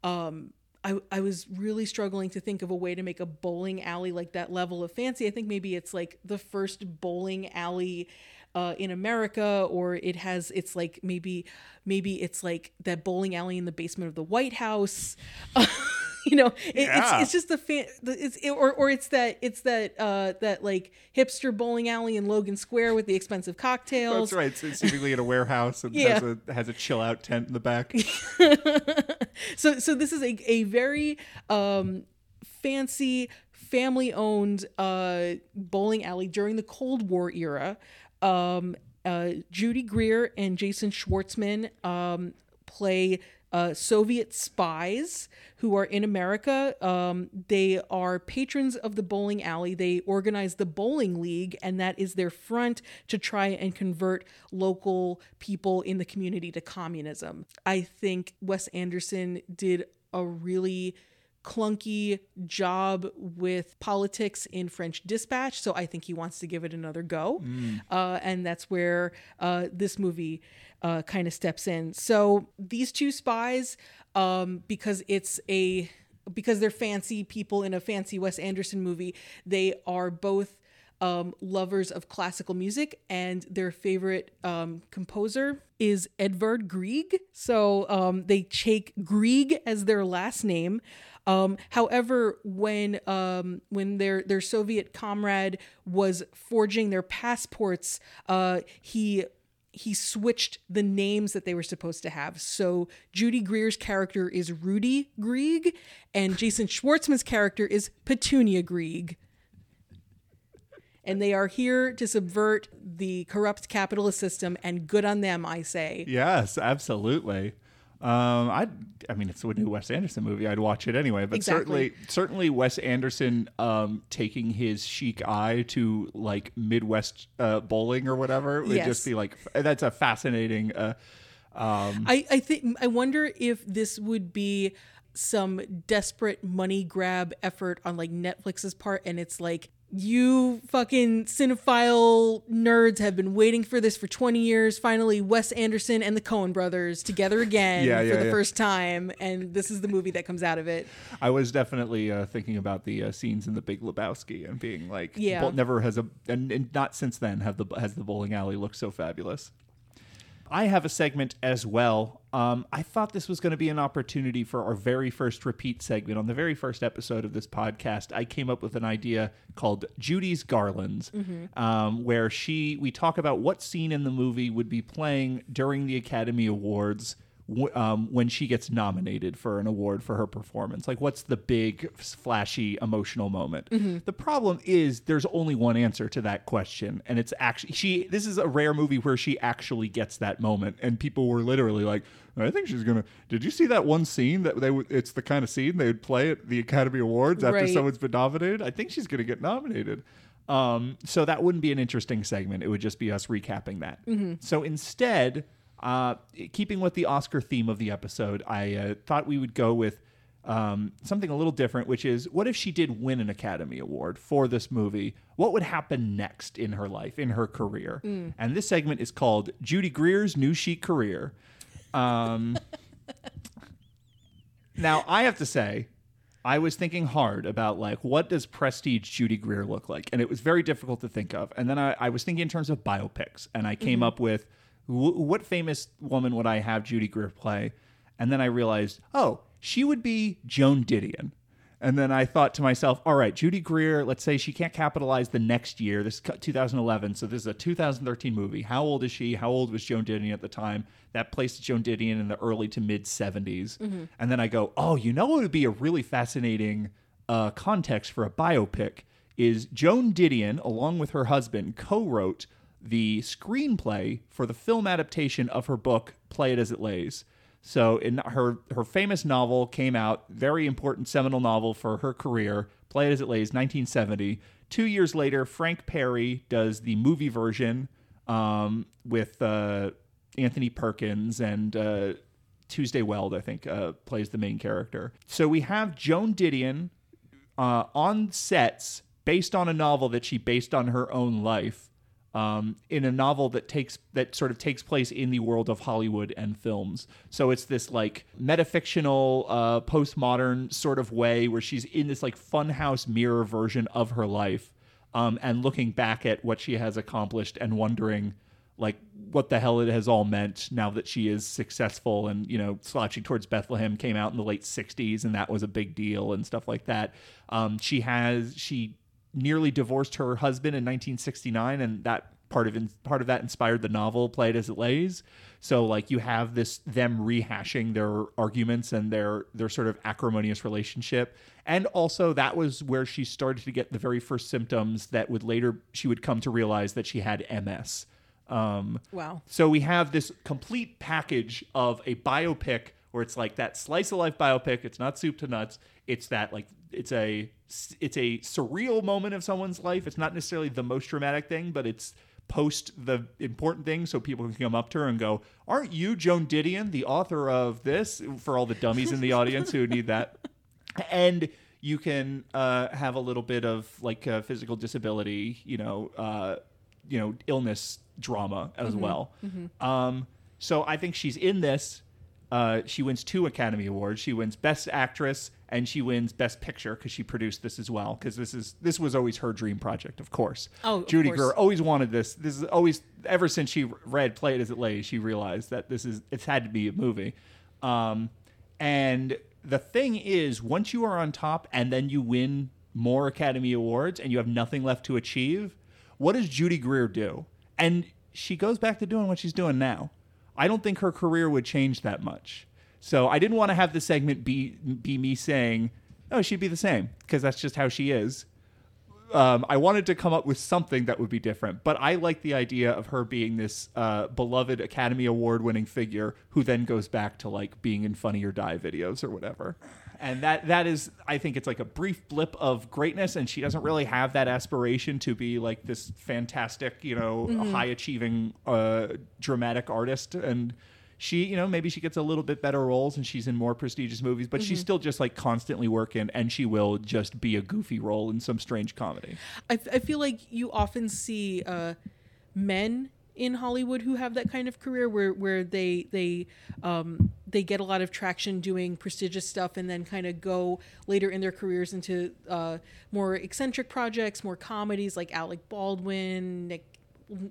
Speaker 1: um I, I was really struggling to think of a way to make a bowling alley like that level of fancy. I think maybe it's like the first bowling alley uh, in America, or it has it's like maybe maybe it's like that bowling alley in the basement of the White House. (laughs) (laughs) you know, it,
Speaker 2: Yeah.
Speaker 1: it's it's just the fan, it's it, or or it's that it's that uh that like hipster bowling alley in Logan Square with the expensive cocktails.
Speaker 2: That's right. It's it's seemingly in a warehouse and
Speaker 1: Yeah.
Speaker 2: has a has a chill out tent in the back. (laughs)
Speaker 1: so so this is a, a very um fancy family owned uh bowling alley during the cold war era um uh judy greer and jason schwartzman um play uh, Soviet spies who are in America. Um, they are patrons of the bowling alley. They organize the bowling league, and that is their front to try and convert local people in the community to communism. I think Wes Anderson did a really clunky job with politics in French Dispatch, so I think he wants to give it another go, uh, and that's where uh, this movie uh, kind of steps in. So these two spies, um, because it's a because they're fancy people in a fancy Wes Anderson movie, they are both um, lovers of classical music, and their favorite um, composer is Edvard Grieg. So um, they take Grieg as their last name. Um, however, when um, when their their Soviet comrade was forging their passports, uh, he he switched the names that they were supposed to have. So Judy Greer's character is Rudy Grieg, and Jason Schwartzman's character is Petunia Grieg and they are here to subvert the corrupt capitalist system and good on them i say
Speaker 2: yes, absolutely. Um, I I mean, it's a new Wes Anderson movie. I'd watch it anyway. But
Speaker 1: Exactly.
Speaker 2: certainly, certainly Wes Anderson um, taking his chic eye to like Midwest uh, bowling or whatever would
Speaker 1: Yes.
Speaker 2: just be like that's a fascinating. Uh, um,
Speaker 1: i i think i wonder if this would be some desperate money grab effort on like netflix's part and it's like you fucking cinephile nerds have been waiting for this for 20 years. Finally, Wes Anderson and the Coen brothers together again
Speaker 2: Yeah,
Speaker 1: for the
Speaker 2: yeah.
Speaker 1: first time. And this is the movie that comes out of it.
Speaker 2: I was definitely uh, thinking about the uh, scenes in The Big Lebowski and being like,
Speaker 1: Yeah.
Speaker 2: bowl- never has a and, and not since then have the has the bowling alley looked so fabulous. I have a segment as well. Um, I thought this was going to be an opportunity for our very first repeat segment. On the very first episode of this podcast, I came up with an idea called Judy's Garlands, um, where she we talk about what scene in the movie would be playing during the Academy Awards w- um, when she gets nominated for an award for her performance. Like, what's the big, flashy, emotional moment? The problem is there's only one answer to that question, and it's actually she. This is a rare movie where she actually gets that moment, and people were literally like, "I think she's gonna." Did you see that one scene that they? would It's the kind of scene they would play at the Academy Awards after
Speaker 1: Right.
Speaker 2: someone's been nominated. I think she's gonna get nominated. Um, so that wouldn't be an interesting segment. It would just be us recapping that. So instead, uh, keeping with the Oscar theme of the episode, I uh, thought we would go with um, something a little different, which is what if she did win an Academy Award for this movie? What would happen next in her life, in her career? And this segment is called Judy Greer's New Chic Career. Um, (laughs) now, I have to say, I was thinking hard about like what does prestige Judy Greer look like, and it was very difficult to think of. And then I, I was thinking in terms of biopics, and I came up with wh- what famous woman would I have Judy Greer play? And then I realized, oh, she would be Joan Didion And then I thought to myself, all right, Judy Greer, let's say she can't capitalize the next year. This is 2011, so this is a 2013 movie. How old is she? How old was Joan Didion at the time? That placed Joan Didion in the early to mid 70s. And then I go, oh, you know what would be a really fascinating uh, context for a biopic is Joan Didion, along with her husband, co-wrote the screenplay for the film adaptation of her book Play It As It Lays. So in her her famous novel came out, very important seminal novel for her career, Play It As It Lays, 1970. Two years later, Frank Perry does the movie version um, with uh, Anthony Perkins and uh, Tuesday Weld, I think, uh, plays the main character. So we have Joan Didion uh, on sets based on a novel that she based on her own life um, in a novel that takes that sort of takes place in the world of Hollywood and films. So it's this like metafictional, uh, postmodern sort of way where she's in this like funhouse mirror version of her life, um, and looking back at what she has accomplished and wondering like what the hell it has all meant now that she is successful and you know slouching towards bethlehem came out in the late 60s and that was a big deal and stuff like that um, she has she nearly divorced her husband in 1969 and that part of in, part of that inspired the novel Play It As It Lays so like you have this them rehashing their arguments and their their sort of acrimonious relationship and also that was where she started to get the very first symptoms that would later she would come to realize that she had ms um,
Speaker 1: Wow.
Speaker 2: so we have this complete package of a biopic where it's like that slice of life biopic. It's not soup to nuts. It's that like it's a it's a surreal moment of someone's life. It's not necessarily the most dramatic thing, but it's post the important thing so people can come up to her and go, "Aren't you Joan Didion, the author of this?" For all the dummies in the audience who need that, (laughs) and you can uh, have a little bit of like uh, physical disability, you know, uh, you know, illness drama as well. Um, so I think she's in this. Uh, she wins two Academy Awards. She wins Best Actress and she wins Best Picture because she produced this as well. Because this is this was always her dream project, of course.
Speaker 1: Oh,
Speaker 2: Judy
Speaker 1: course.
Speaker 2: Greer always wanted this. This is always ever since she read Play It As It Lays, she realized that this is it's had to be a movie. Um, and the thing is, once you are on top and then you win more Academy Awards and you have nothing left to achieve, what does Judy Greer do? And she goes back to doing what she's doing now. I don't think her career would change that much. So I didn't want to have the segment be be me saying, "Oh, she'd be the same," because that's just how she is. Um, I wanted to come up with something that would be different, but I like the idea of her being this uh, beloved Academy Award winning figure who then goes back to like being in Funny or Die videos or whatever. And that that is, I think it's like a brief blip of greatness, and she doesn't really have that aspiration to be like this fantastic, you know, high achieving uh, dramatic artist. And she, you know, maybe she gets a little bit better roles and she's in more prestigious movies, but she's still just like constantly working, and she will just be a goofy role in some strange comedy.
Speaker 1: I, f- I feel like you often see uh, men in Hollywood who have that kind of career where where they they um, they get a lot of traction doing prestigious stuff and then kind of go later in their careers into uh, more eccentric projects, more comedies like Alec Baldwin, Nick.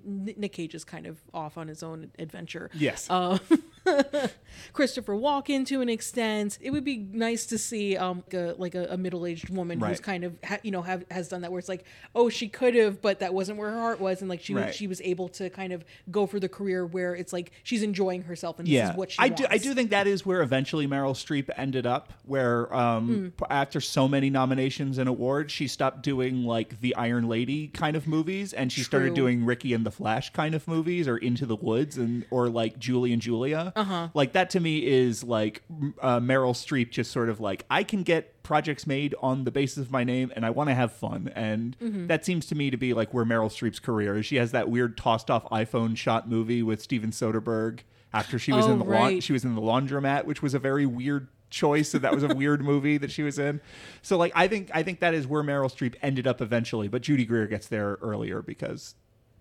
Speaker 1: Nick Cage is kind of off on his own adventure.
Speaker 2: Yes.
Speaker 1: Um, (laughs) (laughs) Christopher Walken to an extent. It would be nice to see um like a, like a, a middle aged woman who's kind of ha- you know have has done that where it's like oh she could have but that wasn't where her heart was and like she
Speaker 2: Right.
Speaker 1: she was able to kind of go for the career where it's like she's enjoying herself and this
Speaker 2: yeah,
Speaker 1: is what she
Speaker 2: I
Speaker 1: wants.
Speaker 2: do. I do think that is where eventually Meryl Streep ended up. Where um, p- after so many nominations and awards, she stopped doing like the Iron Lady kind of movies, and she started doing Ricki and the Flash kind of movies, or Into the Woods, and or like Julie and Julia. Uh-huh. Like that to me is like uh, Meryl Streep just sort of like I can get projects made on the basis of my name and I want to have fun and
Speaker 1: Mm-hmm.
Speaker 2: that seems to me to be like where Meryl Streep's career is she has that weird tossed off iPhone shot movie with Steven Soderbergh after she was
Speaker 1: Oh,
Speaker 2: in the
Speaker 1: right.
Speaker 2: she was in the laundromat which was a very weird choice and that was a weird movie that she was in so like I think I think that is where Meryl Streep ended up eventually but Judy Greer gets there earlier because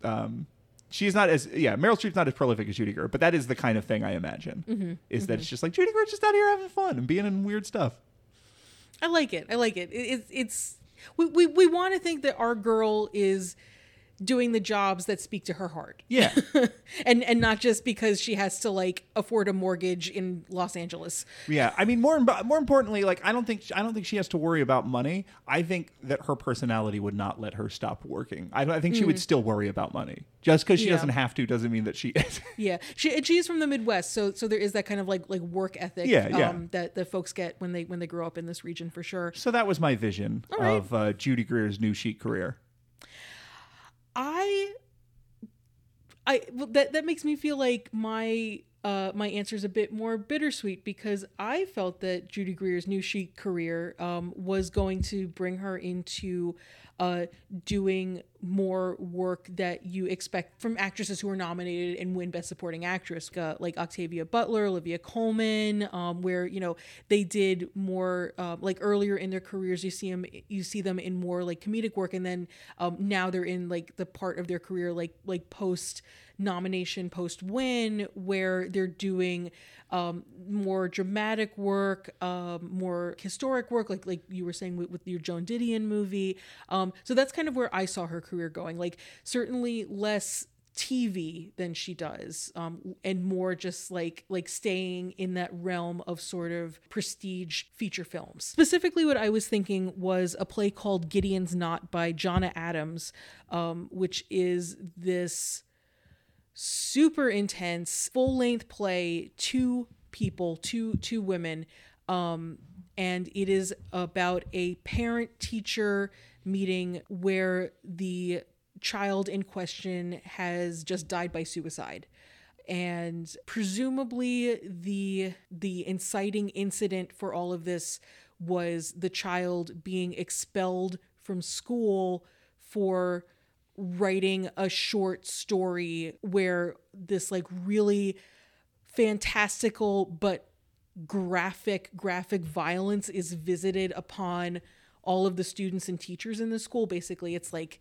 Speaker 2: um She's not as yeah. Meryl Streep's not as prolific as Judy Greer, but that is the kind of thing I imagine.
Speaker 1: Mm-hmm.
Speaker 2: Is that it's just like Judy Greer's just out here having fun and being in weird stuff.
Speaker 1: I like it. I like it. it it's it's we we, we want to think that our girl is doing the jobs that speak to her heart.
Speaker 2: Yeah. (laughs)
Speaker 1: and and not just because she has to like afford a mortgage in Los Angeles.
Speaker 2: Yeah, I mean, more more importantly, like I don't think I don't think she has to worry about money. I think that her personality would not let her stop working. I, I think she would still worry about money. Just because she
Speaker 1: Mm. Yeah.
Speaker 2: doesn't have to doesn't mean that she is. (laughs)
Speaker 1: Yeah, she and she's from the Midwest, so so there is that kind of like like work ethic
Speaker 2: Yeah, yeah.
Speaker 1: Um, that that folks get when they when they grow up in this region for sure.
Speaker 2: so that was my vision
Speaker 1: right.
Speaker 2: of uh, Judy Greer's new chic career.
Speaker 1: I I that that makes me feel like my uh my answer is a bit more bittersweet because I felt that Judy Greer's new chic career um was going to bring her into uh doing more work that you expect from actresses who are nominated and win best supporting actress uh, like Octavia Butler, Olivia Colman um where you know they did more uh, like earlier in their careers you see them you see them in more like comedic work and then um now they're in like the part of their career like like post nomination post win where they're doing um, more dramatic work, um, more historic work, like like you were saying with, with your Joan Didion movie. Um, so that's kind of where I saw her career going. Like certainly less TV than she does, um, and more just like like staying in that realm of sort of prestige feature films. Specifically, what I was thinking was a play called Gideon's Knot by Johnna Adams, um, which is this super intense full length play two people two two women um and it is about a parent teacher meeting where the child in question has just died by suicide. And presumably the the inciting incident for all of this was the child being expelled from school for writing a short story where this like really fantastical but graphic graphic violence is visited upon all of the students and teachers in the school. Basically it's like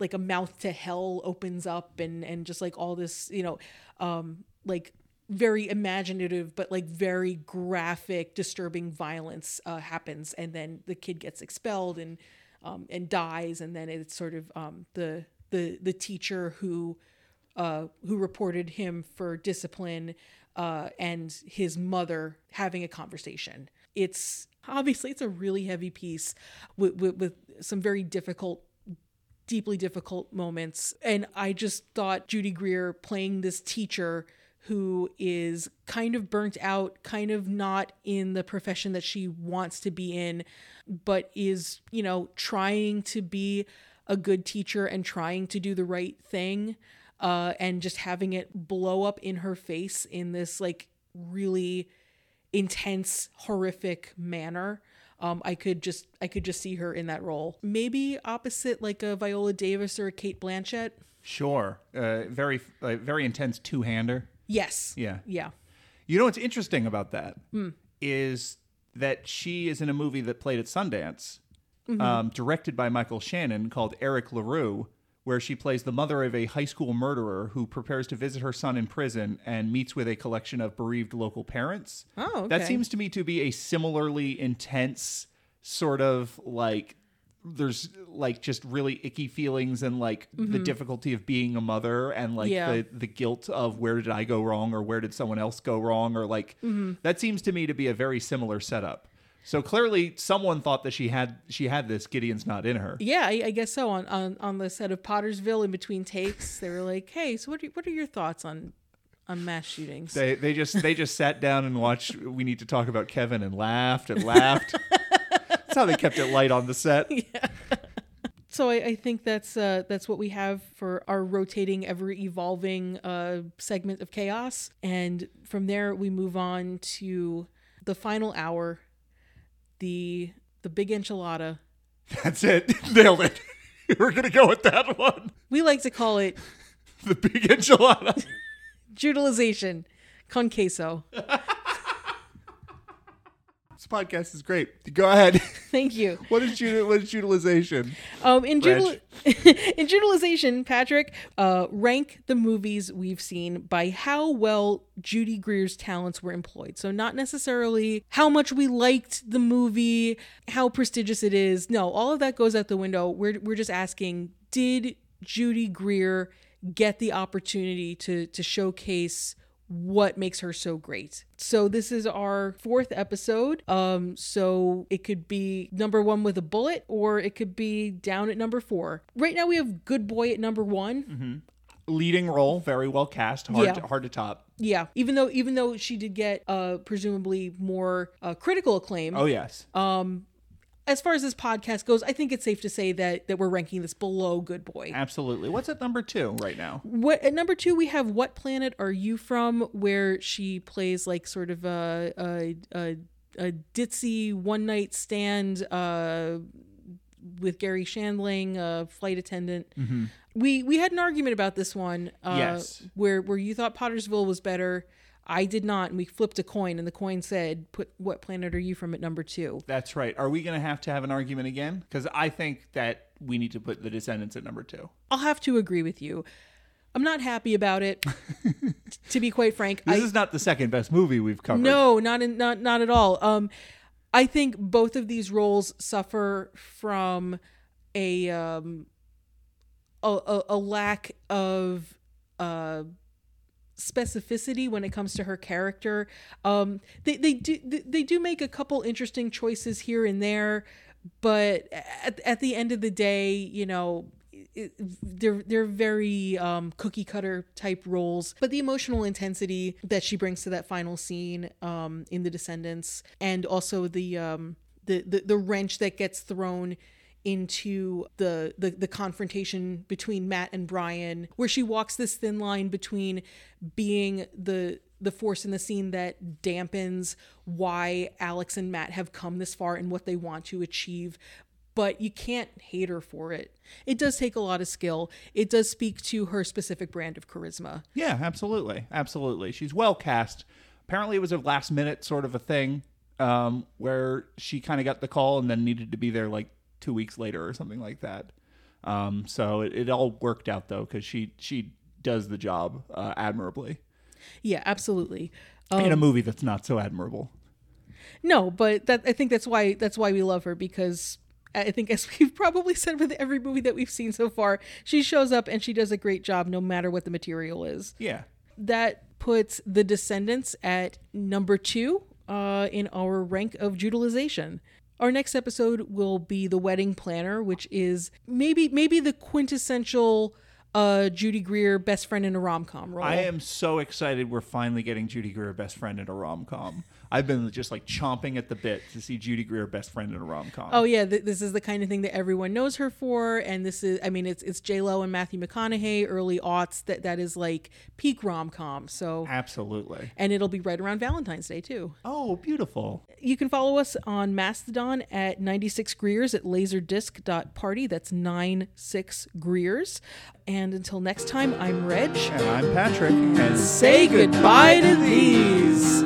Speaker 1: like a mouth to hell opens up and and just like all this you know um like very imaginative but like very graphic disturbing violence uh, happens. And then the kid gets expelled and um, and dies. And then it's sort of um, the the the teacher who uh, who reported him for discipline uh, and his mother having a conversation. It's obviously it's a really heavy piece with, with, with some very difficult deeply difficult moments. And I just thought Judy Greer playing this teacher who is kind of burnt out, kind of not in the profession that she wants to be in, but is, you know, trying to be a good teacher and trying to do the right thing. Uh, and just having it blow up in her face in this like really intense, horrific manner. Um, I could just I could just see her in that role. Maybe opposite like a Viola Davis or a Cate Blanchett.
Speaker 2: Sure, uh, very uh, very intense two hander.
Speaker 1: Yes.
Speaker 2: Yeah.
Speaker 1: Yeah.
Speaker 2: You know what's interesting about that is that she is in a movie that played at Sundance, Mm-hmm. um, directed by Michael Shannon, called Eric LaRue, where she plays the mother of a high school murderer who prepares to visit her son in prison and meets with a collection of bereaved local parents.
Speaker 1: Oh, okay.
Speaker 2: That seems to me to be a similarly intense sort of like there's like just really icky feelings and like the mm-hmm. difficulty of being a mother and like
Speaker 1: Yeah.
Speaker 2: the the guilt of where did I go wrong or where did someone else go wrong or like mm-hmm. that seems to me to be a very similar setup. So clearly someone thought that she had she had this Gideon's Knot in her.
Speaker 1: Yeah, I, I guess so. On, on on the set of Pottersville, in between takes, they were like, "Hey, so what are, what are your thoughts on on mass shootings?"
Speaker 2: They they just they just sat down and watched we need to talk about Kevin and laughed and laughed. That's how they kept it light on the set. (laughs) Yeah.
Speaker 1: so I, I think that's uh, that's what we have for our rotating, ever evolving uh, segment of chaos. And from there, we move on to the final hour, the the big enchilada.
Speaker 2: That's it. (laughs) Nailed it. (laughs) We're gonna go with that one.
Speaker 1: We like to call it (laughs)
Speaker 2: The big enchilada.
Speaker 1: utilization con queso.
Speaker 2: This podcast is great. Go ahead. (laughs)
Speaker 1: Thank you. (laughs)
Speaker 2: What is what is utilization?
Speaker 1: Um, in,
Speaker 2: Reg. (laughs)
Speaker 1: in utilization, Patrick, uh, rank the movies we've seen by how well Judy Greer's talents were employed. So, not necessarily how much we liked the movie, how prestigious it is. No, all of that goes out the window. We're, we're just asking did Judy Greer get the opportunity to to showcase what makes her so great. So this is our fourth episode. Um so it could be number 1 with a bullet or it could be down at number 4. Right now we have Good Boy at number 1.
Speaker 2: Leading role, very well cast, hard
Speaker 1: Yeah.
Speaker 2: to, hard to top.
Speaker 1: Yeah, even though even though she did get uh presumably more uh, critical acclaim.
Speaker 2: Oh yes,
Speaker 1: As far as this podcast goes, I think it's safe to say that that we're ranking this below Good Boy.
Speaker 2: absolutely. What's at number two right now?
Speaker 1: What at number two we have What Planet Are You From? Where she plays like sort of a a a, a ditzy one night stand uh, with Garry Shandling, a flight attendant. We we had an argument about this one. Uh,
Speaker 2: Yes.
Speaker 1: where where you thought Pottersville was better. I did not, and we flipped a coin, and the coin said, "Put what planet are you from?" at number two.
Speaker 2: That's right. Are we going to have to have an argument again? Because I think that we need to put the Descendants at number two.
Speaker 1: I'll have to agree with you. I'm not happy about it. (laughs) to be quite frank,
Speaker 2: This
Speaker 1: I,
Speaker 2: is not the second best movie we've covered.
Speaker 1: No, not in, not not at all. Um, I think both of these roles suffer from a um a, a, a lack of uh specificity when it comes to her character. Um, they they do they do make a couple interesting choices here and there, but at at the end of the day, you know. it- They're they're very um, cookie cutter type roles, but the emotional intensity that she brings to that final scene um, in The Descendants, and also the um, the, the the wrench that gets thrown into the, the the confrontation between Matt and Brian, where she walks this thin line between being the the force in the scene that dampens why Alex and Matt have come this far and what they want to achieve. But you can't hate her for it. It does take a lot of skill. It does speak to her specific brand of charisma.
Speaker 2: Yeah, absolutely, absolutely. She's well cast. Apparently, it was a last minute sort of a thing um, where she kind of got the call and then needed to be there like two weeks later or something like that. Um, so it, it all worked out though because she she does the job uh, admirably
Speaker 1: Yeah, absolutely.
Speaker 2: in a movie that's not so admirable.
Speaker 1: No, but that I think that's why that's why we love her because I think as (laughs) we've probably said with every movie that we've seen so far, she shows up and she does a great job no matter what the material is.
Speaker 2: Yeah,
Speaker 1: That puts The Descendants at number 2 uh, in our rank of utilization. Our next episode will be The Wedding Planner, which is maybe maybe the quintessential uh, Judy Greer best friend in a rom-com role.
Speaker 2: I am so excited. We're finally getting Judy Greer best friend in a rom com. I've been just like chomping at the bit to see Judy Greer best friend in a rom com.
Speaker 1: Oh yeah, th- this is the kind of thing that everyone knows her for, and this is, I mean, it's it's J Lo and Matthew McConaughey, early aughts. That that is like peak rom com. So,
Speaker 2: absolutely.
Speaker 1: and it'll be right around Valentine's Day too.
Speaker 2: Oh, beautiful.
Speaker 1: You can follow us on Mastodon at 96 Greers at laserdisc.party. That's 96 Greers. And until next time, I'm Reg.
Speaker 2: And I'm Patrick. And
Speaker 1: Say goodbye to these.